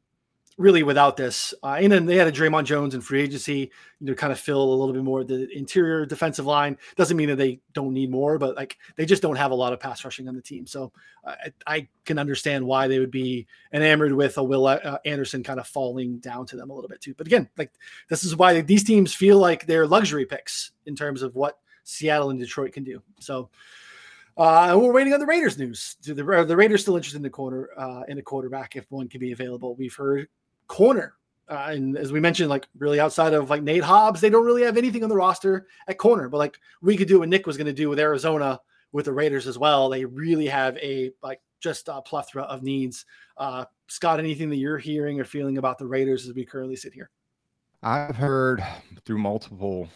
really without this. Uh, and then they had a Dre'Mont Jones in free agency, you know, kind of fill a little bit more the interior defensive line. Doesn't mean that they don't need more, but like they just don't have a lot of pass rushing on the team. So I, I can understand why they would be enamored with a Will uh, Anderson kind of falling down to them a little bit too. But again, like this is why these teams feel like they're luxury picks in terms of what Seattle and Detroit can do. So. Uh, we're waiting on the Raiders news. Do the, the Raiders still interested in the corner uh, in a quarterback if one can be available? We've heard corner. Uh, and as we mentioned, like really outside of like Nate Hobbs, they don't really have anything on the roster at corner. But like we could do what Nick was going to do with Arizona with the Raiders as well. They really have a like just a plethora of needs. Uh, Scott, anything that you're hearing or feeling about the Raiders as we currently sit here? I've heard through multiple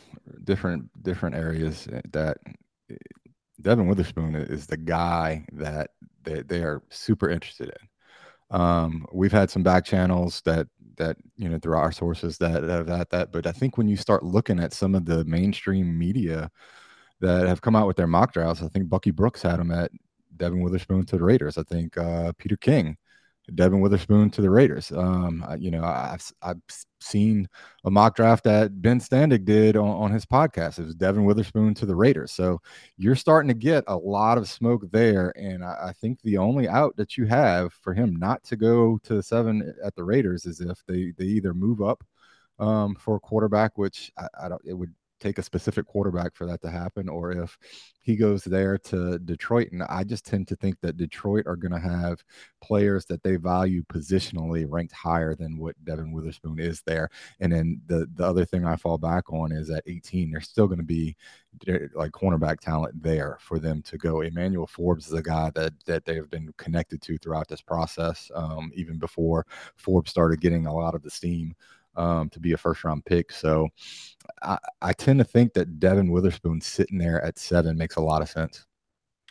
different different areas that Devon Witherspoon is the guy that they, they are super interested in. Um, we've had some back channels that that you know through our sources that have had that, but I think when you start looking at some of the mainstream media that have come out with their mock drafts, I think Bucky Brooks had him at Devon Witherspoon to the Raiders. I think uh, Peter King Devon Witherspoon to the Raiders. Um, you know, I've I've seen a mock draft that Ben Standig did on, on his podcast. It was Devon Witherspoon to the Raiders. So you're starting to get a lot of smoke there, and I, I think the only out that you have for him not to go to the seven at the Raiders is if they they either move up um, for a quarterback, which I, I don't. It would take a specific quarterback for that to happen, or if he goes there to Detroit. And I just tend to think that Detroit are going to have players that they value positionally ranked higher than what Devon Witherspoon is there. And then the the other thing I fall back on is at 18, there's still going to be like cornerback talent there for them to go. Emmanuel Forbes is a guy that that they have been connected to throughout this process, um, even before Forbes started getting a lot of the steam um, to be a first round pick. So I, I tend to think that Devon Witherspoon sitting there at seven makes a lot of sense.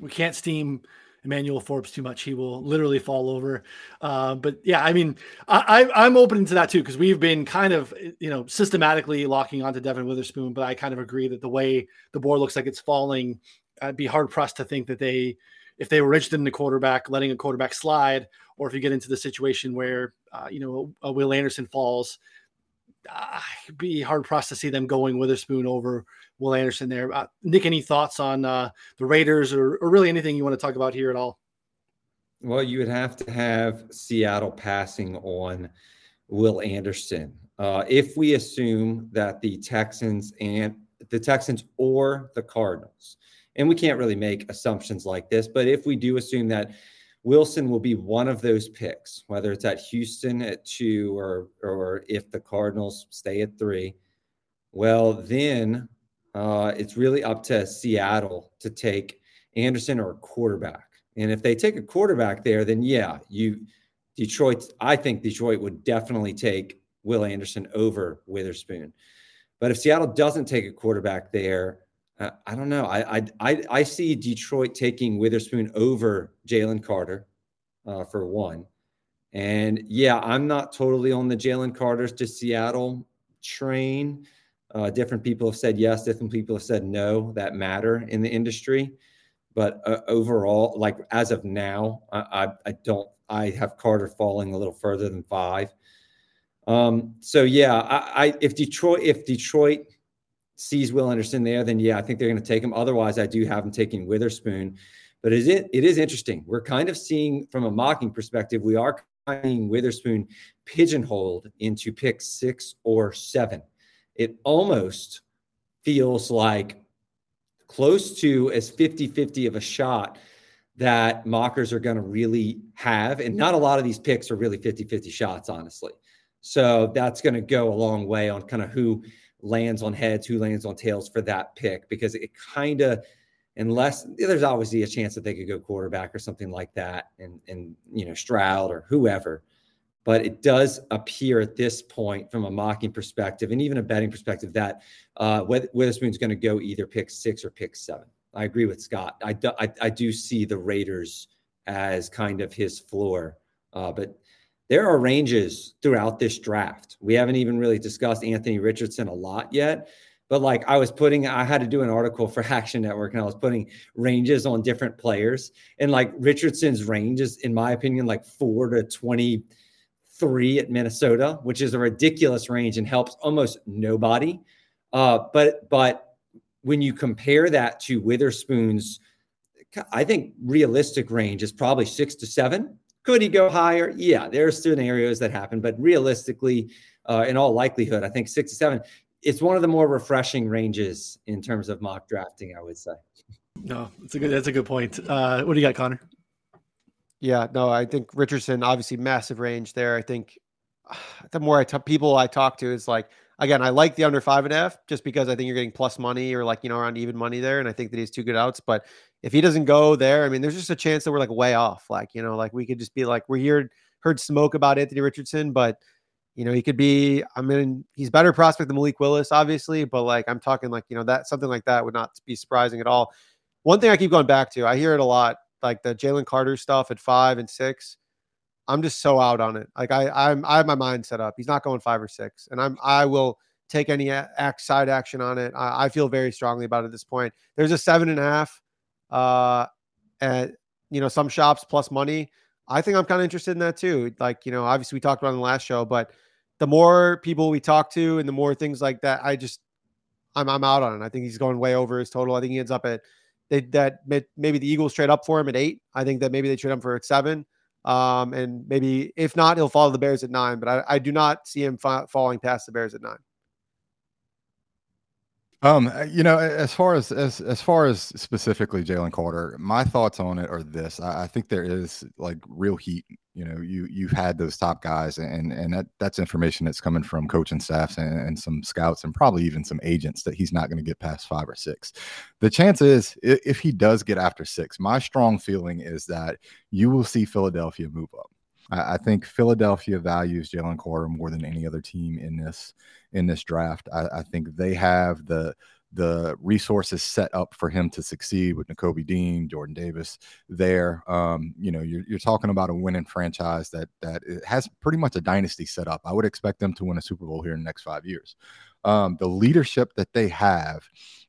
We can't steam Emmanuel Forbes too much. He will literally fall over. Uh, but yeah, I mean, I, I'm open to that too because we've been kind of, you know, systematically locking onto Devon Witherspoon. But I kind of agree that the way the board looks like it's falling, I'd be hard pressed to think that they, if they were interested in the quarterback, letting a quarterback slide, or if you get into the situation where, uh, you know, a Will Anderson falls, I'd be hard pressed to see them going Witherspoon over Will Anderson there. Uh, Nick, any thoughts on uh, the Raiders or, or really anything you want to talk about here at all? Well, you would have to have Seattle passing on Will Anderson. Uh, if we assume that the Texans and the Texans or the Cardinals, and we can't really make assumptions like this, but if we do assume that Wilson will be one of those picks, whether it's at Houston at two or or if the Cardinals stay at three. Well, then uh, it's really up to Seattle to take Anderson or a quarterback. And if they take a quarterback there, then yeah, you Detroit. I think Detroit would definitely take Will Anderson over Witherspoon. But if Seattle doesn't take a quarterback there, uh, I don't know. I, I I see Detroit taking Witherspoon over Jalen Carter uh, for one, and yeah, I'm not totally on the Jalen Carter's to Seattle train. Uh, different people have said yes, different people have said no. That matter in the industry, but uh, overall, like as of now, I, I, I don't. I have Carter falling a little further than five. Um, so yeah, I, I if Detroit if Detroit sees Will Anderson there, then yeah, I think they're going to take him. Otherwise, I do have him taking Witherspoon. But is it it is interesting. We're kind of seeing from a mocking perspective, we are kind of seeing Witherspoon pigeonholed into pick six or seven. It almost feels like close to as 50-50 of a shot that mockers are going to really have. And not a lot of these picks are really 50-50 shots, honestly. So that's going to go a long way on kind of who lands on heads, who lands on tails for that pick, because it kind of, unless there's obviously a chance that they could go quarterback or something like that, and and you know Stroud or whoever, but it does appear at this point, from a mocking perspective and even a betting perspective, that uh, Witherspoon's going to go either pick six or pick seven. I agree with Scott. I do, I, I do see the Raiders as kind of his floor, uh, but there are ranges throughout this draft. We haven't even really discussed Anthony Richardson a lot yet. But like I was putting, I had to do an article for Action Network and I was putting ranges on different players. And like Richardson's range is, in my opinion, like four to 23 at Minnesota, which is a ridiculous range and helps almost nobody. Uh, but, but when you compare that to Witherspoon's, I think realistic range is probably six to seven could he go higher? Yeah, there are scenarios that happen, but realistically, uh, in all likelihood, I think six to seven. It's one of the more refreshing ranges in terms of mock drafting. I would say. No, that's a good. That's a good point. Uh, what do you got, Connor? Yeah, no, I think Richardson obviously massive range there. I think the more I people I talk to is like again, I like the under five and a half just because I think you're getting plus money or like, you know, around even money there. And I think that he's two good outs. But if he doesn't go there, I mean, there's just a chance that we're like way off. Like, you know, like we could just be like, we're here, heard smoke about Anthony Richardson, but you know, he could be, I mean, he's better prospect than Malik Willis, obviously, but like I'm talking like, you know, that something like that would not be surprising at all. One thing I keep going back to, I hear it a lot, like the Jalen Carter stuff at five and six. I'm just so out on it. Like I, I'm, I have my mind set up. He's not going five or six, and I'm, I will take any act side action on it. I, I feel very strongly about it at this point. There's a seven and a half, uh, at you know some shops plus money. I think I'm kind of interested in that too. Like you know, obviously we talked about in the last show, but the more people we talk to and the more things like that, I just I'm I'm out on it. I think he's going way over his total. I think he ends up at they, that maybe the Eagles trade up for him at eight. I think that maybe they trade him for seven. Um, and maybe if not, he'll follow the Bears at nine. But I, I do not see him fa- falling past the Bears at nine. Um, uh, you know, as far as as as far as specifically Jalen Carter, my thoughts on it are this: I, I, think there is like real heat. You know, you you've had those top guys, and and that that's information that's coming from coaching staffs and, and some scouts, and probably even some agents that he's not going to get past five or six. The chance is, if he does get after six, my strong feeling is that you will see Philadelphia move up. I, I think Philadelphia values Jalen Carter more than any other team in this in this draft. I, I, think they have the the resources set up for him to succeed with Nakobe Dean, Jordan Davis there. Um, you know, you're, you're talking about a winning franchise that that has pretty much a dynasty set up. I would expect them to win a Super Bowl here in the next five years. Um, the leadership that they have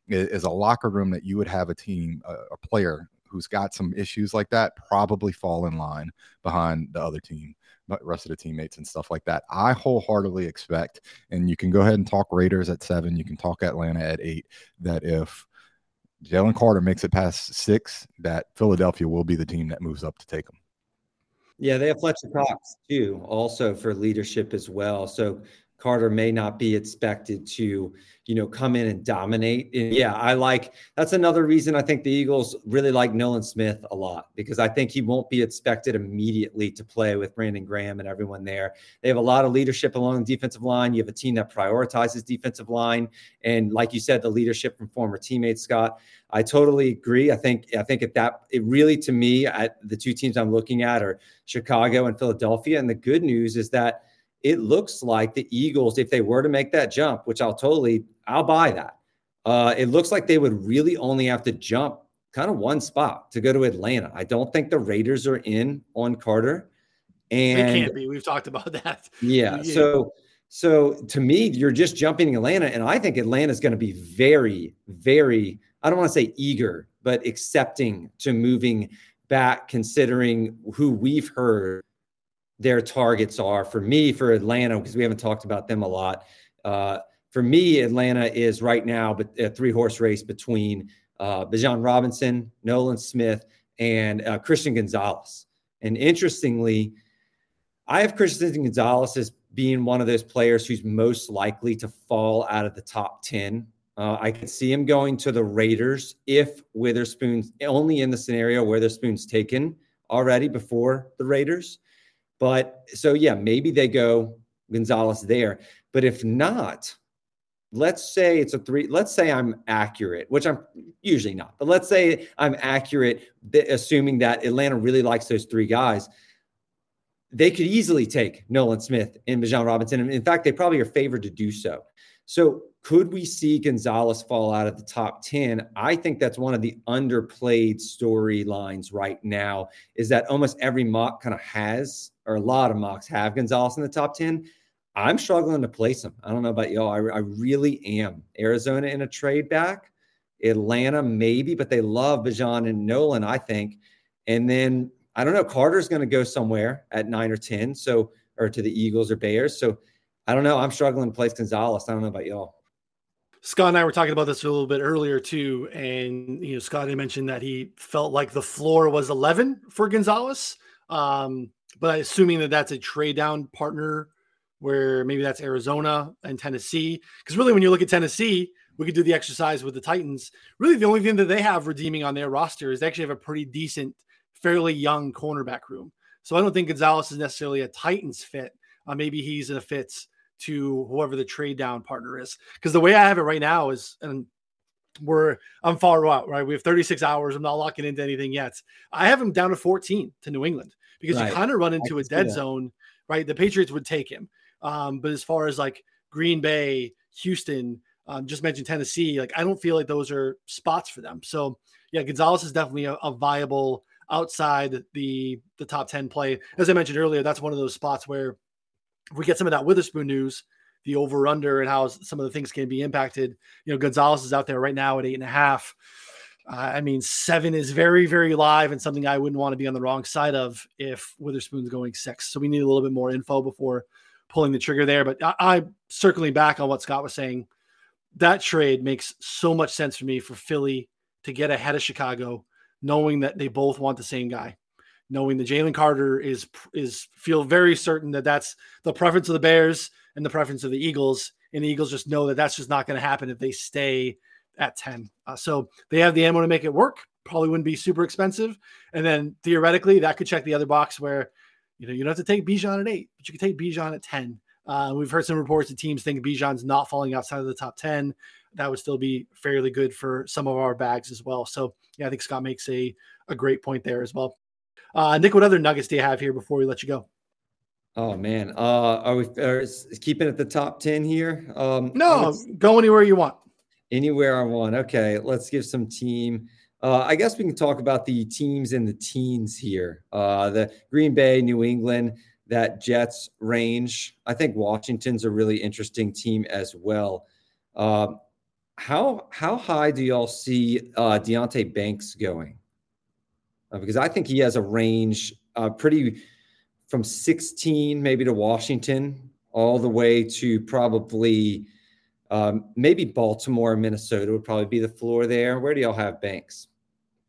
is, is, a locker room that you would have a team, a, a player who's got some issues like that probably fall in line behind the other team but rest of the teammates and stuff like that. I wholeheartedly expect, and you can go ahead and talk Raiders at seven, you can talk Atlanta at eight, that if Jalen Carter makes it past six, that Philadelphia will be the team that moves up to take them. Yeah, they have Fletcher Cox too, also for leadership as well. So Carter may not be expected to, you know, come in and dominate. And yeah, I like that's another reason I think the Eagles really like Nolan Smith a lot because I think he won't be expected immediately to play with Brandon Graham and everyone there. They have a lot of leadership along the defensive line. You have a team that prioritizes defensive line. And like you said, the leadership from former teammates, Scott. I totally agree. I think I think at that it really to me, at the two teams I'm looking at are Chicago and Philadelphia. And the good news is that it looks like the Eagles, if they were to make that jump, which I'll totally, I'll buy that. Uh, it looks like they would really only have to jump kind of one spot to go to Atlanta. I don't think the Raiders are in on Carter. And they can't be. We've talked about that. Yeah. yeah. So, so to me, you're just jumping Atlanta, and I think Atlanta is going to be very, very. I don't want to say eager, but accepting to moving back, considering who we've heard their targets are. For me, for Atlanta, because we haven't talked about them a lot. Uh, for me, Atlanta is right now but a three horse race between uh, Bijan Robinson, Nolan Smith, and uh, Christian Gonzalez. And interestingly, I have Christian Gonzalez as being one of those players who's most likely to fall out of the top 10. Uh, I could see him going to the Raiders if Witherspoon's only in the scenario Witherspoon's taken already before the Raiders. But so, yeah, maybe they go Gonzalez there. But if not, let's say it's a three, let's say I'm accurate, which I'm usually not, but let's say I'm accurate, assuming that Atlanta really likes those three guys. They could easily take Nolan Smith and Bijan Robinson. In fact, they probably are favored to do so. So could we see Gonzalez fall out of the top 10? I think that's one of the underplayed storylines right now is that almost every mock kind of has, or a lot of mocks have Gonzalez in the top 10. I'm struggling to place him. I don't know about y'all. I, I really am. Arizona in a trade back, Atlanta maybe, but they love Bijan and Nolan, I think. And then I don't know. Carter's going to go somewhere at nine or 10. So, or to the Eagles or Bears. So I don't know. I'm struggling to place Gonzalez. I don't know about y'all. Scott and I were talking about this a little bit earlier too, and you know, Scott had mentioned that he felt like the floor was 11 for Gonzalez, um, but assuming that that's a trade down partner, where maybe that's Arizona and Tennessee, because really, when you look at Tennessee, we could do the exercise with the Titans. Really, the only thing that they have redeeming on their roster is they actually have a pretty decent, fairly young cornerback room. So I don't think Gonzalez is necessarily a Titans fit. Uh, maybe he's in a fits to whoever the trade down partner is. Because the way I have it right now is, and we're I'm far out, right? We have 36 hours. I'm not locking into anything yet. I have him down to 14 to New England because right. you kind of run into a dead zone, right? The Patriots would take him. Um, but as far as like Green Bay, Houston, um, just mentioned Tennessee, like I don't feel like those are spots for them. So yeah, Gonzalez is definitely a, a viable outside the the top 10 play. As I mentioned earlier, that's one of those spots where if we get some of that Witherspoon news, the over under and how some of the things can be impacted. You know, Gonzalez is out there right now at eight and a half. Uh, I mean, seven is very, very live and something I wouldn't want to be on the wrong side of if Witherspoon's going six. So we need a little bit more info before pulling the trigger there. But I, I circling back on what Scott was saying, that trade makes so much sense for me for Philly to get ahead of Chicago, knowing that they both want the same guy knowing that Jalen Carter is is feel very certain that that's the preference of the Bears and the preference of the Eagles, and the Eagles just know that that's just not going to happen if they stay at ten. Uh, so they have the ammo to make it work. Probably wouldn't be super expensive, and then theoretically that could check the other box where you know you don't have to take Bijan at eight, but you could take Bijan at ten. Uh, we've heard some reports that teams think Bijan's not falling outside of the top ten. That would still be fairly good for some of our bags as well. So yeah, I think Scott makes a a great point there as well. Uh, Nick, what other nuggets do you have here before we let you go? Oh man, uh, are we are keeping at the top ten here? Um, no, go anywhere you want. Anywhere I want. Okay, let's give some team. Uh, I guess we can talk about the teams in the teens here. Uh, the Green Bay, New England, that Jets range. I think Washington's a really interesting team as well. Uh, how how high do y'all see uh, Deonte Banks going? uh, because I think he has a range uh, pretty from 16 maybe to Washington all the way to probably um, maybe Baltimore, Minnesota would probably be the floor there. Where do y'all have Banks?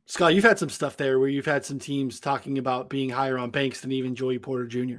Scott, you've had some stuff there where you've had some teams talking about being higher on Banks than even Joey Porter Jr.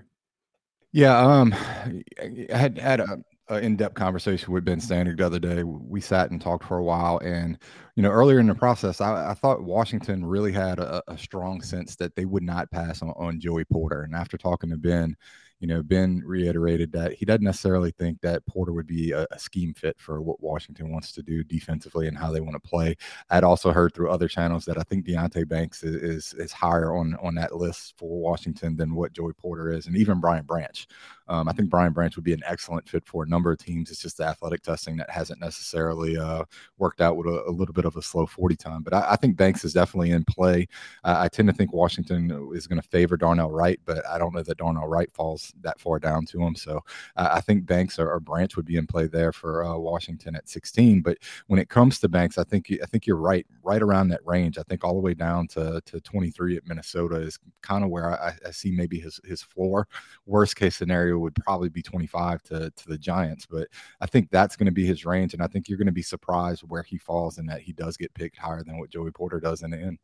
Yeah, um, I had had a an in-depth conversation with Ben Standig the other day. We sat and talked for a while, and you know, earlier in the process, I, I thought Washington really had a, a, strong sense that they would not pass on, on Joey Porter. And after talking to Ben, you know, Ben reiterated that he doesn't necessarily think that Porter would be a, a, scheme fit for what Washington wants to do defensively and how they want to play. I'd also heard through other channels that I think Deonte Banks is, is, is higher on on that list for Washington than what Joey Porter is, and even Brian Branch. Um, I think Brian Branch would be an excellent fit for a number of teams. It's just the athletic testing that hasn't necessarily uh, worked out with a, a, little bit of a slow 40 time. But I, I think Banks is definitely in play. Uh, I tend to think Washington is going to favor Darnell Wright, but I don't know that Darnell Wright falls that far down to him. So uh, I think Banks or, or, Branch would be in play there for uh, Washington at 16. But when it comes to Banks, I think I think you're right, right around that range. I think all the way down to, to 23 at Minnesota is kind of where I, I see maybe his his floor. Worst case scenario would probably be 25 to, to the Giants. But I think that's going to be his range. And I think you're going to be surprised where he falls and that he does get picked higher than what Joey Porter does in the end.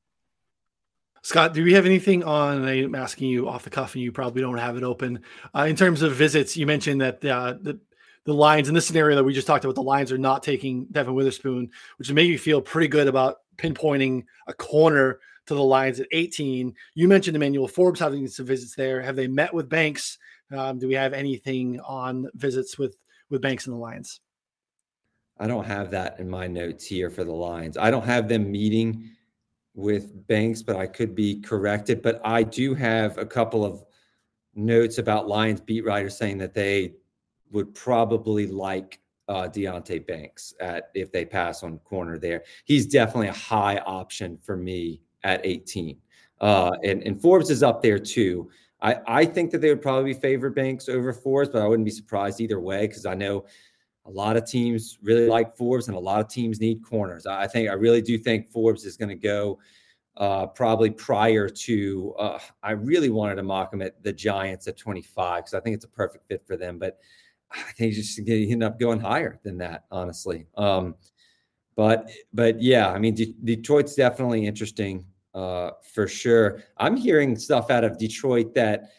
Scott, do we have anything on? I'm asking you off the cuff, and you probably don't have it open. Uh, in terms of visits, you mentioned that uh, the the Lions in this scenario that we just talked about, the Lions are not taking Devon Witherspoon, which made me feel pretty good about pinpointing a corner to the Lions at 18. You mentioned Emmanuel Forbes having some visits there. Have they met with Banks? Um, do we have anything on visits with with Banks and the Lions? I don't have that in my notes here for the Lions. I don't have them meeting with Banks, but I could be corrected. But I do have a couple of notes about Lions beat writers saying that they would probably like uh, Deonte Banks at if they pass on corner there. He's definitely a high option for me at 18. Uh, and, and Forbes is up there too. I, I think that they would probably be favor Banks over Forbes, but I wouldn't be surprised either way because I know a lot of teams really like Forbes and a lot of teams need corners. I think I really do think Forbes is going to go uh, probably prior to. Uh, I really wanted to mock him at the Giants at 25 because I think it's a perfect fit for them, but I think he's just going to end up going higher than that, honestly. Um, but but yeah, I mean De- Detroit's definitely interesting uh, for sure. I'm hearing stuff out of Detroit that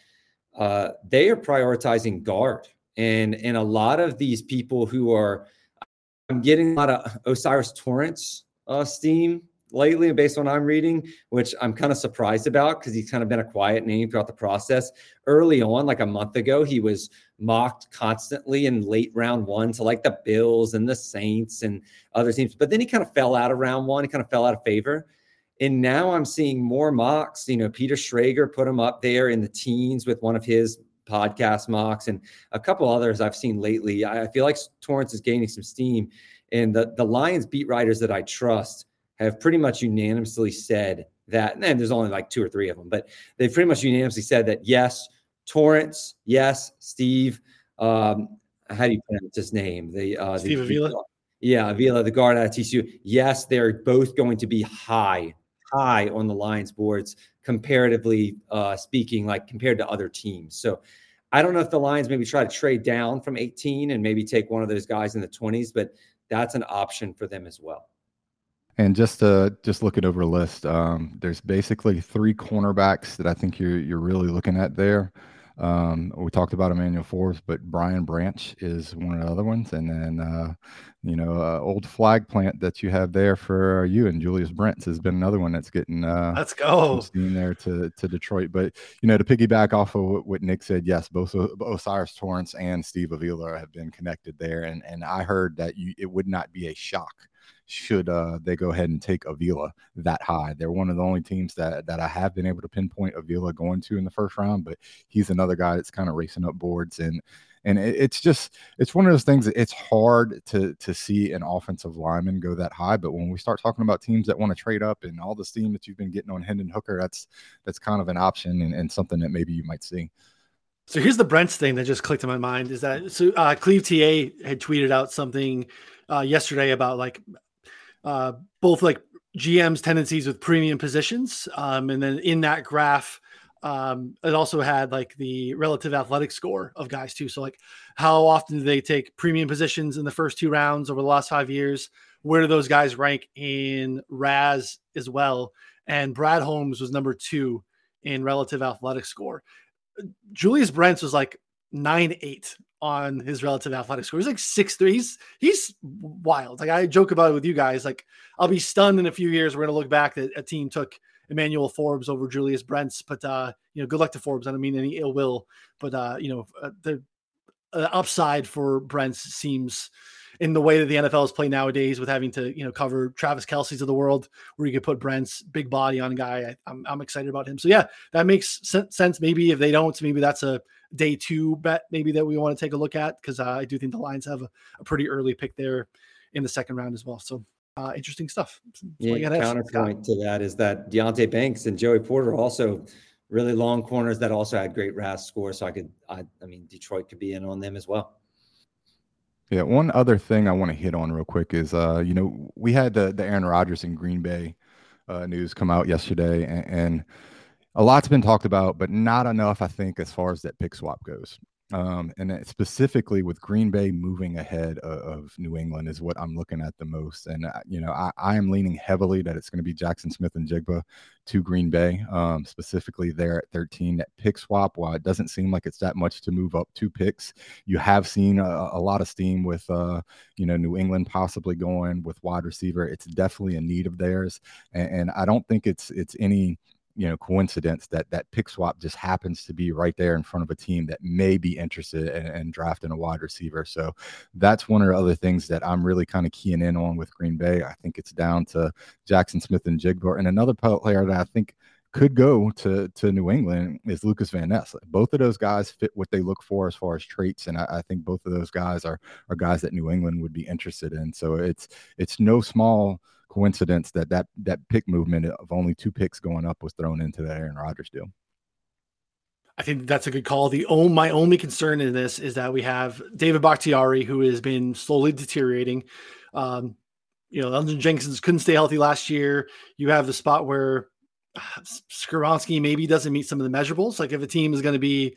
uh, they are prioritizing guard, and and a lot of these people who are, I'm getting a lot of O'Cyrus Torrence uh, steam lately, based on what I'm reading, which I'm kind of surprised about because he's kind of been a quiet name throughout the process. Early on, like a month ago, he was mocked constantly in late round one to like the Bills and the Saints and other teams. But then he kind of fell out of round one. He kind of fell out of favor. And now I'm seeing more mocks. You know, Peter Schrager put him up there in the teens with one of his podcast mocks and a couple others I've seen lately. I feel like Torrence is gaining some steam. And the, the Lions beat writers that I trust have pretty much unanimously said that, and there's only like two or three of them, but they've pretty much unanimously said that yes, Torrence, yes, Steve, um, how do you pronounce his name? The uh, Steve the, Avila. Yeah, Avila, the guard at TCU. Yes, they're both going to be high, high on the Lions boards, comparatively uh, speaking, like compared to other teams. So I don't know if the Lions maybe try to trade down from 18 and maybe take one of those guys in the 20s, but that's an option for them as well. And just to just looking over a list, um, there's basically three cornerbacks that I think you're you're really looking at there. Um, we talked about Emmanuel Forbes, but Brian Branch is one of the other ones, and then uh, you know, uh, old flag plant that you have there for you and Julius Brents has been another one that's getting uh, let's go. steam there to to Detroit. But you know, to piggyback off of what, what Nick said, yes, both O'Cyrus Torrence and Steve Avila have been connected there, and and I heard that you it would not be a shock should uh, they go ahead and take Avila that high. They're one of the only teams that that I have been able to pinpoint Avila going to in the first round, but he's another guy that's kind of racing up boards and and it, it's just it's one of those things it's hard to to see an offensive lineman go that high. But when we start talking about teams that want to trade up and all the steam that you've been getting on Hendon Hooker, that's that's kind of an option and, and something that maybe you might see. So here's the Brents thing that just clicked in my mind is that so uh, Cleve TA had tweeted out something uh, yesterday about like uh, both like GM's tendencies with premium positions. Um, and then in that graph, um, it also had like the relative athletic score of guys too. So like how often do they take premium positions in the first two rounds over the last five years? Where do those guys rank in RAS as well? And Brad Holmes was number two in relative athletic score. Julius Brents was like nine eight on his relative athletic score. He's like six three. He's he's wild. Like I joke about it with you guys. Like I'll be stunned in a few years. We're gonna look back that a team took Emmanuel Forbes over Julius Brents. But uh, you know, good luck to Forbes. I don't mean any ill will, but uh, you know, uh, the uh, upside for Brents seems in the way that the NFL is played nowadays with having to, you know, cover Travis Kelce's of the world, where you could put Brent's big body on a guy. I, am I'm, I'm excited about him. So yeah, that makes sense. Maybe if they don't, maybe that's a day two bet, maybe that we want to take a look at because uh, I do think the Lions have a, a, pretty early pick there in the second round as well. So uh, interesting stuff. yeah, counterpoint to that is that Deonte Banks and Joey Porter also really long corners that also had great RAS scores. So I could, I, I mean, Detroit could be in on them as well. Yeah, one other thing I want to hit on real quick is, uh, you know, we had the the Aaron Rodgers in Green Bay uh, news come out yesterday, and, and a lot's been talked about, but not enough, I think, as far as that pick swap goes. Um, and specifically with Green Bay moving ahead of, of, New England is what I'm looking at the most. And, you know, I, I, am leaning heavily that it's going to be Jackson Smith-Njigba to Green Bay, um, specifically there at 13. That pick swap, while it doesn't seem like it's that much to move up two picks, you have seen a, a lot of steam with, uh, you know, New England possibly going with wide receiver. It's definitely a need of theirs. And, and I don't think it's, it's any, you know coincidence that that pick swap just happens to be right there in front of a team that may be interested in, in drafting a wide receiver. So that's one of the other things that I'm really kind of keying in on with Green Bay. I think it's down to Jackson Smith-Njigba and another player that I think could go to to New England is Lucas Van Ness. Both of those guys fit what they look for as far as traits, and I, I, think both of those guys are are guys that New England would be interested in. So it's it's no small coincidence that that that pick movement of only two picks going up was thrown into that Aaron Rodgers deal. I think that's a good call. The oh, my only concern in this is that we have David Bakhtiari, who has been slowly deteriorating. Um, you know, Elgton Jenkins couldn't stay healthy last year. You have the spot where uh, Skoronski maybe doesn't meet some of the measurables. Like if a team is going to be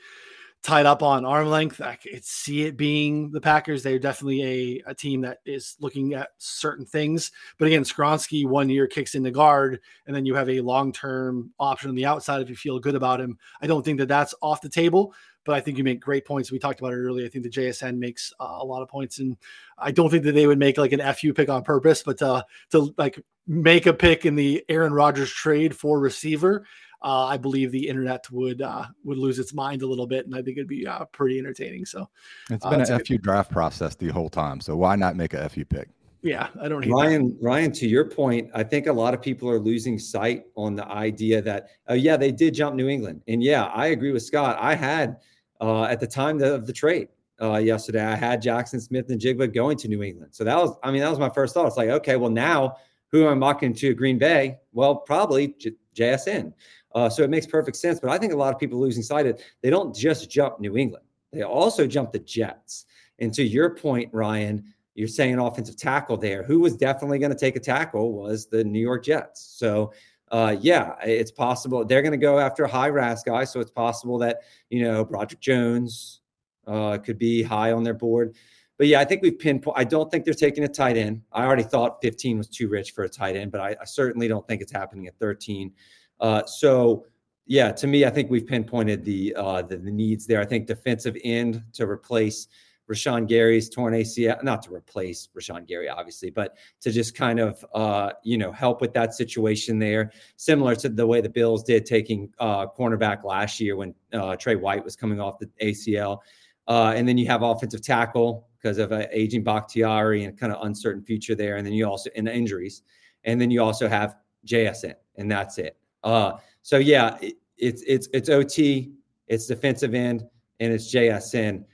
tied up on arm length. I could see it being the Packers. They're definitely a, a team that is looking at certain things. But again, Skoronski one year kicks in the guard, and then you have a long term option on the outside if you feel good about him. I don't think that that's off the table. But I think you make great points. We talked about it earlier. I think the JSN makes uh, a lot of points, and I don't think that they would make like an FU pick on purpose, but to, to like make a pick in the Aaron Rodgers trade for receiver uh, I believe the internet would uh, would lose its mind a little bit, and I think it'd be uh, pretty entertaining. So it's uh, been an FU draft process the whole time, so why not make a FU pick? Yeah, I don't. Ryan, that. Ryan, to your point, I think a lot of people are losing sight on the idea that, oh yeah, they did jump New England, and yeah, I agree with Scott. I had uh, at the time of the trade uh, yesterday, I had Jackson Smith-Njigba going to New England. So that was, I mean, that was my first thought. It's like, okay, well now who am I mocking to Green Bay? Well, probably J- JSN. Uh, so it makes perfect sense. But I think a lot of people losing sight of they don't just jump New England, they also jump the Jets. And to your point, Ryan, you're saying offensive tackle there. Who was definitely going to take a tackle was the New York Jets. So uh, yeah, it's possible they're going to go after a high RAS guy. So it's possible that you know Broderick Jones uh, could be high on their board. But yeah, I think we've pinpoint. I don't think they're taking a tight end. I already thought 15 was too rich for a tight end, but I, I certainly don't think it's happening at 13. Uh, so yeah, to me, I think we've pinpointed the, uh, the, the needs there. I think defensive end to replace Rashan Gary's torn ACL, not to replace Rashan Gary, obviously, but to just kind of uh, you know help with that situation there, similar to the way the Bills did taking uh, cornerback last year when uh, Trey White was coming off the ACL, uh, and then you have offensive tackle because of aging Bakhtiari and kind of uncertain future there, and then you also in injuries, and then you also have JSN, and that's it. Uh, so yeah, it, it's it's it's OT, it's defensive end, and it's JSN.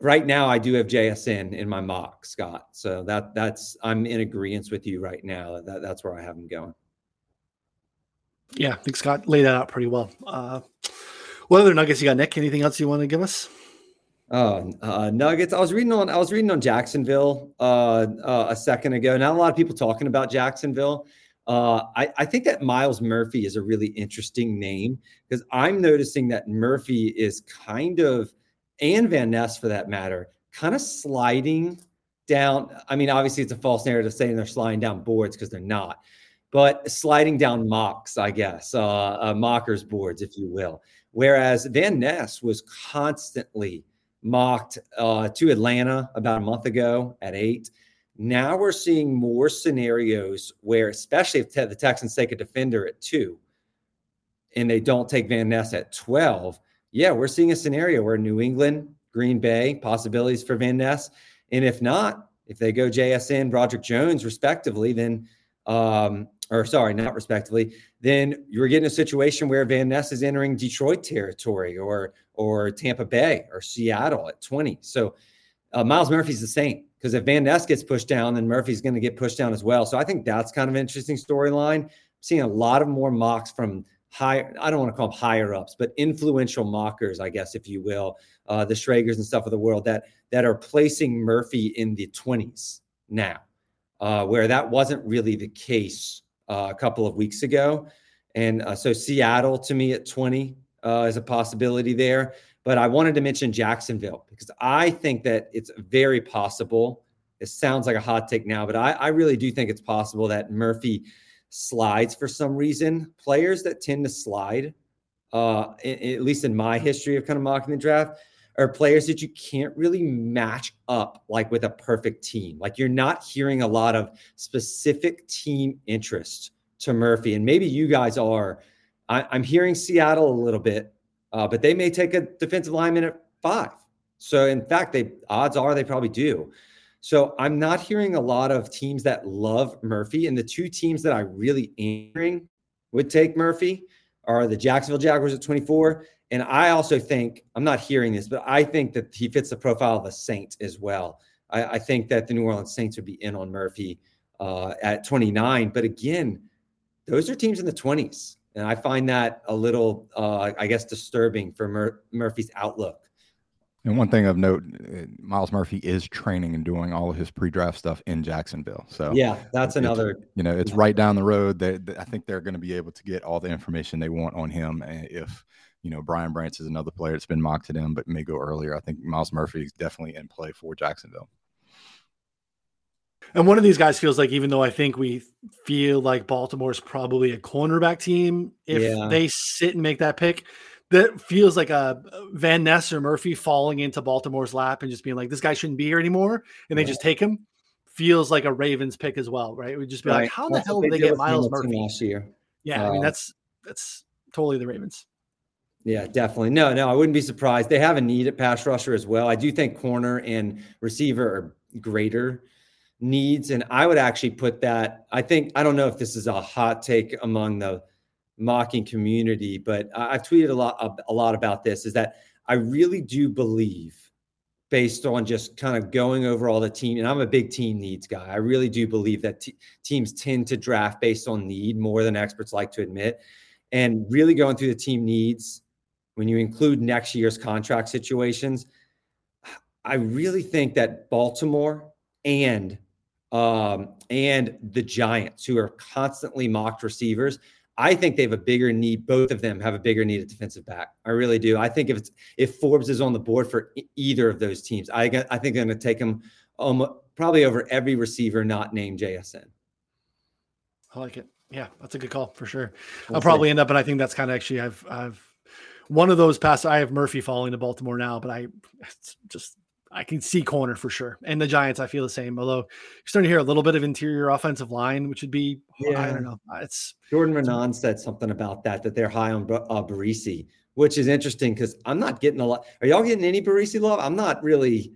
Right now, I do have JSN in my mock, Scott. So that that's I'm in agreement with you right now. That that's where I have him going. Yeah, I think Scott laid that out pretty well. Uh, what other nuggets you got, Nick? Anything else you want to give us? Oh, uh, Nuggets. I was reading on. I was reading on Jacksonville uh, uh, a second ago. Not a lot of people talking about Jacksonville. Uh, I, I, think that Myles Murphy is a really interesting name because I'm noticing that Murphy is kind of, and Van Ness for that matter, kind of sliding down. I mean, obviously, it's a false narrative saying they're sliding down boards because they're not, but sliding down mocks, I guess, uh, uh, mockers boards, if you will. Whereas Van Ness was constantly mocked uh, to Atlanta about a month ago at eight. Now we're seeing more scenarios where, especially if the Texans take a defender at two and they don't take Van Ness at 12, yeah, we're seeing a scenario where New England, Green Bay, possibilities for Van Ness. And if not, if they go JSN, Broderick Jones, respectively, then, um, or sorry, not respectively, then you're getting a situation where Van Ness is entering Detroit territory or or Tampa Bay or Seattle at 20. So uh, Myles Murphy's the same because if Van Ness gets pushed down, then Murphy's going to get pushed down as well. So I think that's kind of an interesting storyline. Seeing a lot of more mocks from higher, I don't want to call them higher ups, but influential mockers, I guess, if you will, uh, the Schragers and stuff of the world that that are placing Murphy in the 20s now, uh, where that wasn't really the case uh, a couple of weeks ago. And uh, so Seattle to me at 20 uh, is a possibility there. But I wanted to mention Jacksonville because I think that it's very possible. It sounds like a hot take now, but I, I really do think it's possible that Murphy slides for some reason. Players that tend to slide, uh, in, at least in my history of kind of mocking the draft, are players that you can't really match up like with a perfect team. Like you're not hearing a lot of specific team interest to Murphy, and maybe you guys are. I, I'm hearing Seattle a little bit uh, but they may take a defensive lineman at five. So, in fact, they odds are they probably do. So, I'm not hearing a lot of teams that love Murphy, and the two teams that I really am hearing would take Murphy are the Jacksonville Jaguars at 24. And I also think I'm not hearing this, but I think that he fits the profile of a Saint as well. I, I think that the New Orleans Saints would be in on Murphy uh, at 29. But again, those are teams in the 20s. And I find that a little, uh, I guess, disturbing for Mur- Murphy's outlook. And one thing of note, Myles Murphy is training and doing all of his pre-draft stuff in Jacksonville. So yeah, that's another. You know, it's right down the road. They, they, I think they're going to be able to get all the information they want on him. And if you know Brian Branch is another player that's been mocked to them, but may go earlier, I think Myles Murphy is definitely in play for Jacksonville. And one of these guys feels like, even though I think we feel like Baltimore is probably a cornerback team, if yeah. they sit and make that pick, that feels like a Van Ness or Murphy falling into Baltimore's lap and just being like, this guy shouldn't be here anymore. And they just take him. Feels like a Ravens pick as well, right? We'd just be right. like, how that's the hell did they get Myles Murphy last year? Yeah, uh, I mean um, that's that's totally the Ravens. Yeah, definitely. No, no, I wouldn't be surprised. They have a need at pass rusher as well. I do think corner and receiver are greater needs, and I would actually put that. I think I don't know if this is a hot take among the mocking community, but I've tweeted a lot a lot about this. Is that I really do believe, based on just kind of going over all the team, and I'm a big team needs guy. I really do believe that t- teams tend to draft based on need more than experts like to admit, and really going through the team needs when you include next year's contract situations. I really think that Baltimore and um, and the Giants, who are constantly mocked receivers, I think they have a bigger need. Both of them have a bigger need at defensive back. I really do. I think if it's if Forbes is on the board for either of those teams, I I think they're going to take him probably over every receiver not named JSN. I like it. Yeah, that's a good call for sure. We'll I'll probably end up, and I think that's kind of actually I've I've one of those passes. I have Murphy falling to Baltimore now, but I just I can see corner for sure. And the Giants, I feel the same. Although you're starting to hear a little bit of interior offensive line, which would be, yeah. I don't know. It's Jordan Raanan said something about that, that they're high on uh, Bresee, which is interesting because I'm not getting a lot. Are y'all getting any Bresee love? I'm not really.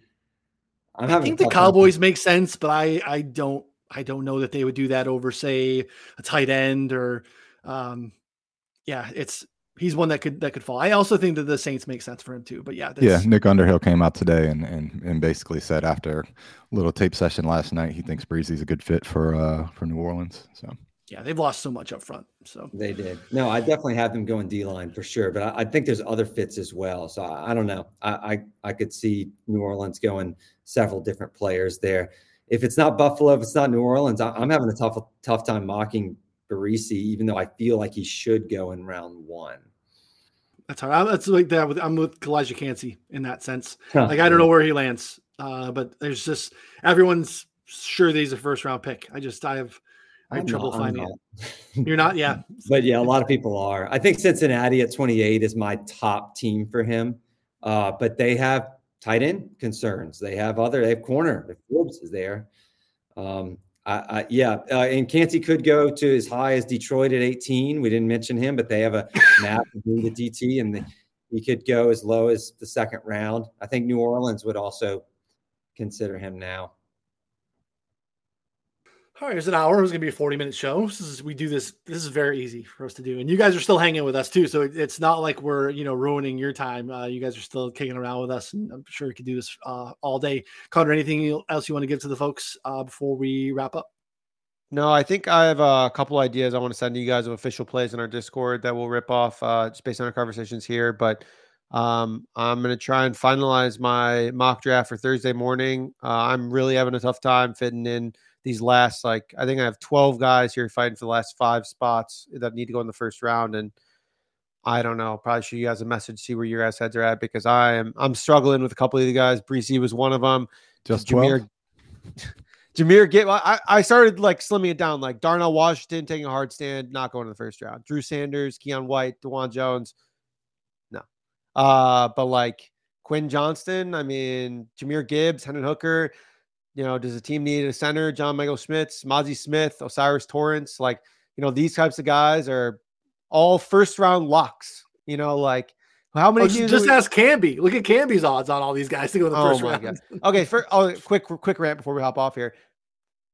I'm i think the Cowboys time. make sense, but I, I don't, I don't know that they would do that over, say, a tight end or, um, yeah, it's he's one that could that could fall. I also think that the Saints make sense for him too. But yeah, yeah. Nick Underhill came out today and and and basically said after a little tape session last night, he thinks Bresee's a good fit for uh for New Orleans. So yeah, they've lost so much up front. So they did. No, I definitely have them going D line for sure. But I, I, think there's other fits as well. So I, I don't know. I, I I could see New Orleans going several different players there. If it's not Buffalo, if it's not New Orleans, I, am having a tough tough time mocking Bresee, even though I feel like he should go in round one. That's hard. That's like that. With I'm with Calijah Kancey in that sense. Huh. Like I don't know where he lands, uh, but there's just everyone's sure that he's a first round pick. I just I have I have I'm trouble not, finding it. You're not, yeah. but yeah, a lot of people are. I think Cincinnati at 28 is my top team for him. Uh, but they have tight end concerns. They have other. They have corner. If Forbes is there. Um, Yeah, uh, and Kancey could go to as high as Detroit at 18. We didn't mention him, but they have a map doing the DT, and the, he could go as low as the second round. I think New Orleans would also consider him now. All right, it's an hour. It's gonna be a forty-minute show. This is we do this. This is very easy for us to do, and you guys are still hanging with us too. So it's not like we're you know ruining your time. Uh, you guys are still kicking around with us, and I'm sure we could do this uh, all day. Connor, anything else you want to give to the folks uh, before we wrap up? No, I think I have a couple ideas I want to send to you guys of official plays in our Discord that we'll rip off uh, just based on our conversations here. But um, I'm going to try and finalize my mock draft for Thursday morning. Uh, I'm really having a tough time fitting in these last like I think I have 12 guys here fighting for the last five spots that need to go in the first round and I don't know. Probably shoot you guys a message, see where your guys' heads are at because I am I'm struggling with a couple of the guys. Bresee was one of them. Just Jahmyr. Jahmyr get I, I started like slimming it down like Darnell Washington taking a hard stand, not going to the first round. Drew Sanders, Keion White, Dawand Jones. No. Uh, but like Quentin Johnston, I mean, Jahmyr Gibbs, Hendon Hooker, you know, does the team need a center? John Michael Schmitz, Mazi Smith, O'Cyrus Torrence, like, you know, these types of guys are all first round locks. You know, like how many? Oh, just we... ask Camby. Look at Camby's odds on all these guys to go in the oh first round. God. Okay, for oh, quick quick rant before we hop off here.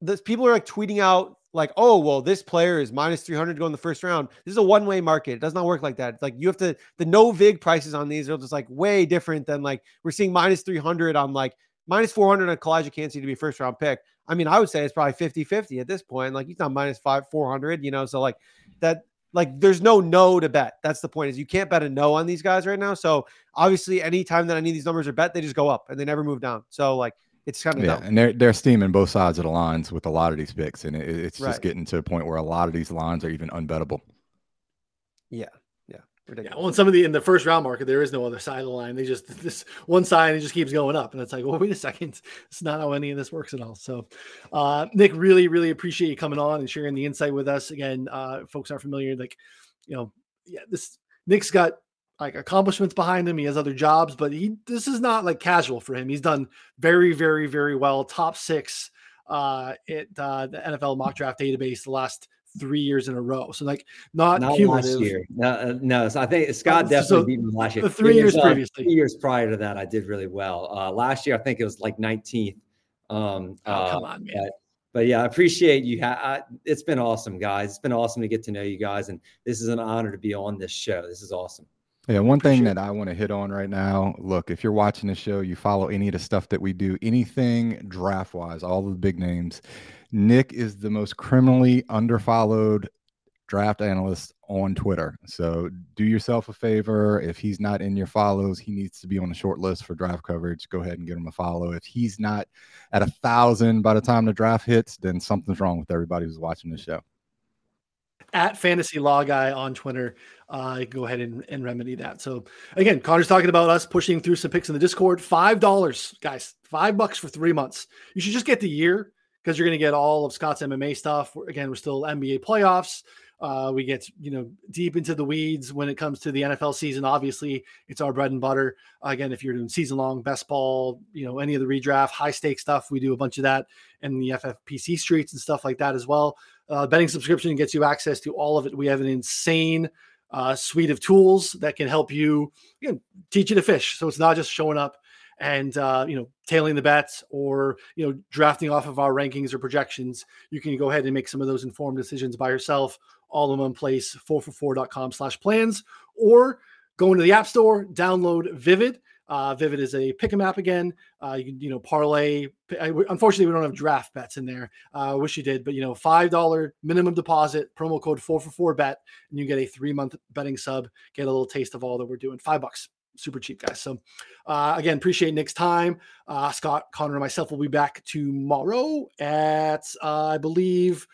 This people are like tweeting out like, oh well, this player is minus three hundred to go in the first round. This is a one way market. It does not work like that. It's like you have to the no vig prices on these are just like way different than like we're seeing minus three hundred on like minus 400 on Calijah Kancey to be first round pick. I mean, I would say it's probably 50 50 at this point. Like he's not minus five, 400, you know, so like that like there's no no to bet. That's the point is you can't bet a no on these guys right now. So obviously anytime that any of these numbers are bet, they just go up and they never move down. So like it's kind of yeah, no. and they're they're steaming both sides of the lines with a lot of these picks, and it, it's just getting to a point where a lot of these lines are even unbettable. Yeah. Yeah. Yeah, well, in some of the in the first round market, there is no other side of the line. They just this one side and it just keeps going up, and it's like, well, wait a second, it's not how any of this works at all. So, uh, Nick, really, really appreciate you coming on and sharing the insight with us. Again, uh, folks aren't familiar, like, you know, yeah, this Nick's got like accomplishments behind him. He has other jobs, but he this is not like casual for him. He's done very, very, very well. Top six uh, at uh, the NFL mock draft database the last three years in a row. So like not, Not cumulative. last year. No, uh, no. So I think Scott so definitely beat me last year. the three years uh, previously. three years prior to that, I did really well. Uh, last year, I think it was like 19th. Um, Oh, uh, come on, man. but, but yeah, I appreciate you. Ha- I, it's been awesome, guys. It's been awesome to get to know you guys, and this is an honor to be on this show. This is awesome. Yeah, one thing Appreciate that I want to hit on right now. Look, if you're watching the show, you follow any of the stuff that we do, anything draft wise, all the big names. Nick is the most criminally underfollowed draft analyst on Twitter. So do yourself a favor. If he's not in your follows, he needs to be on the short list for draft coverage. Go ahead and get him a follow. If he's not at a thousand by the time the draft hits, then something's wrong with everybody who's watching the show. at fantasy law guy on Twitter. Uh, go ahead and, and remedy that. So again, Connor's talking about us pushing through some picks in the Discord. Five dollars, guys, five bucks for three months. You should just get the year because you're going to get all of Scott's MMA stuff. Again, we're still NBA playoffs. Uh, we get you know deep into the weeds when it comes to the NFL season. Obviously, it's our bread and butter. again, if you're doing season long best ball, you know any of the redraft, high stake stuff, we do a bunch of that in the FFPC streets and stuff like that as well. Uh, betting subscription gets you access to all of it. We have an insane uh, suite of tools that can help you, you know, teach you to fish. So it's not just showing up and uh, you know tailing the bets or you know drafting off of our rankings or projections. You can go ahead and make some of those informed decisions by yourself, all in one place. 4for4.com slash plans or go into the app store, download Vivid. Uh, Vivid is a pick 'em app again. Uh, you can, you know, parlay. I- Unfortunately, we don't have draft bets in there. Uh, I wish you did, but you know, five dollar minimum deposit, promo code four for four bet, and you get a three month betting sub. Get a little taste of all that we're doing. Five bucks, super cheap, guys. So, uh, again, appreciate Nick's time. Uh, Scott, Connor, and myself will be back tomorrow at uh, I believe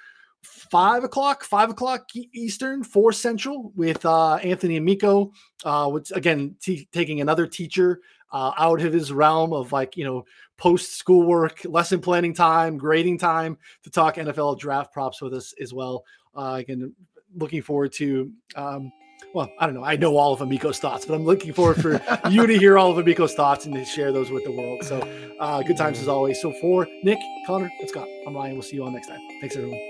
five o'clock, five o'clock Eastern, four Central, with uh, Anthony and Miko. Uh, which again, t- taking another teacher uh, out of his realm of like you know post schoolwork, lesson planning time, grading time to talk NFL draft props with us as well. Uh, again, looking forward to. Um, well, I don't know. I know all of Amiko's thoughts, but I'm looking forward for you to hear all of Amiko's thoughts and to share those with the world. So, uh, good times as always. So, for Nick, Connor, and Scott, I'm Ryan. We'll see you all next time. Thanks, everyone.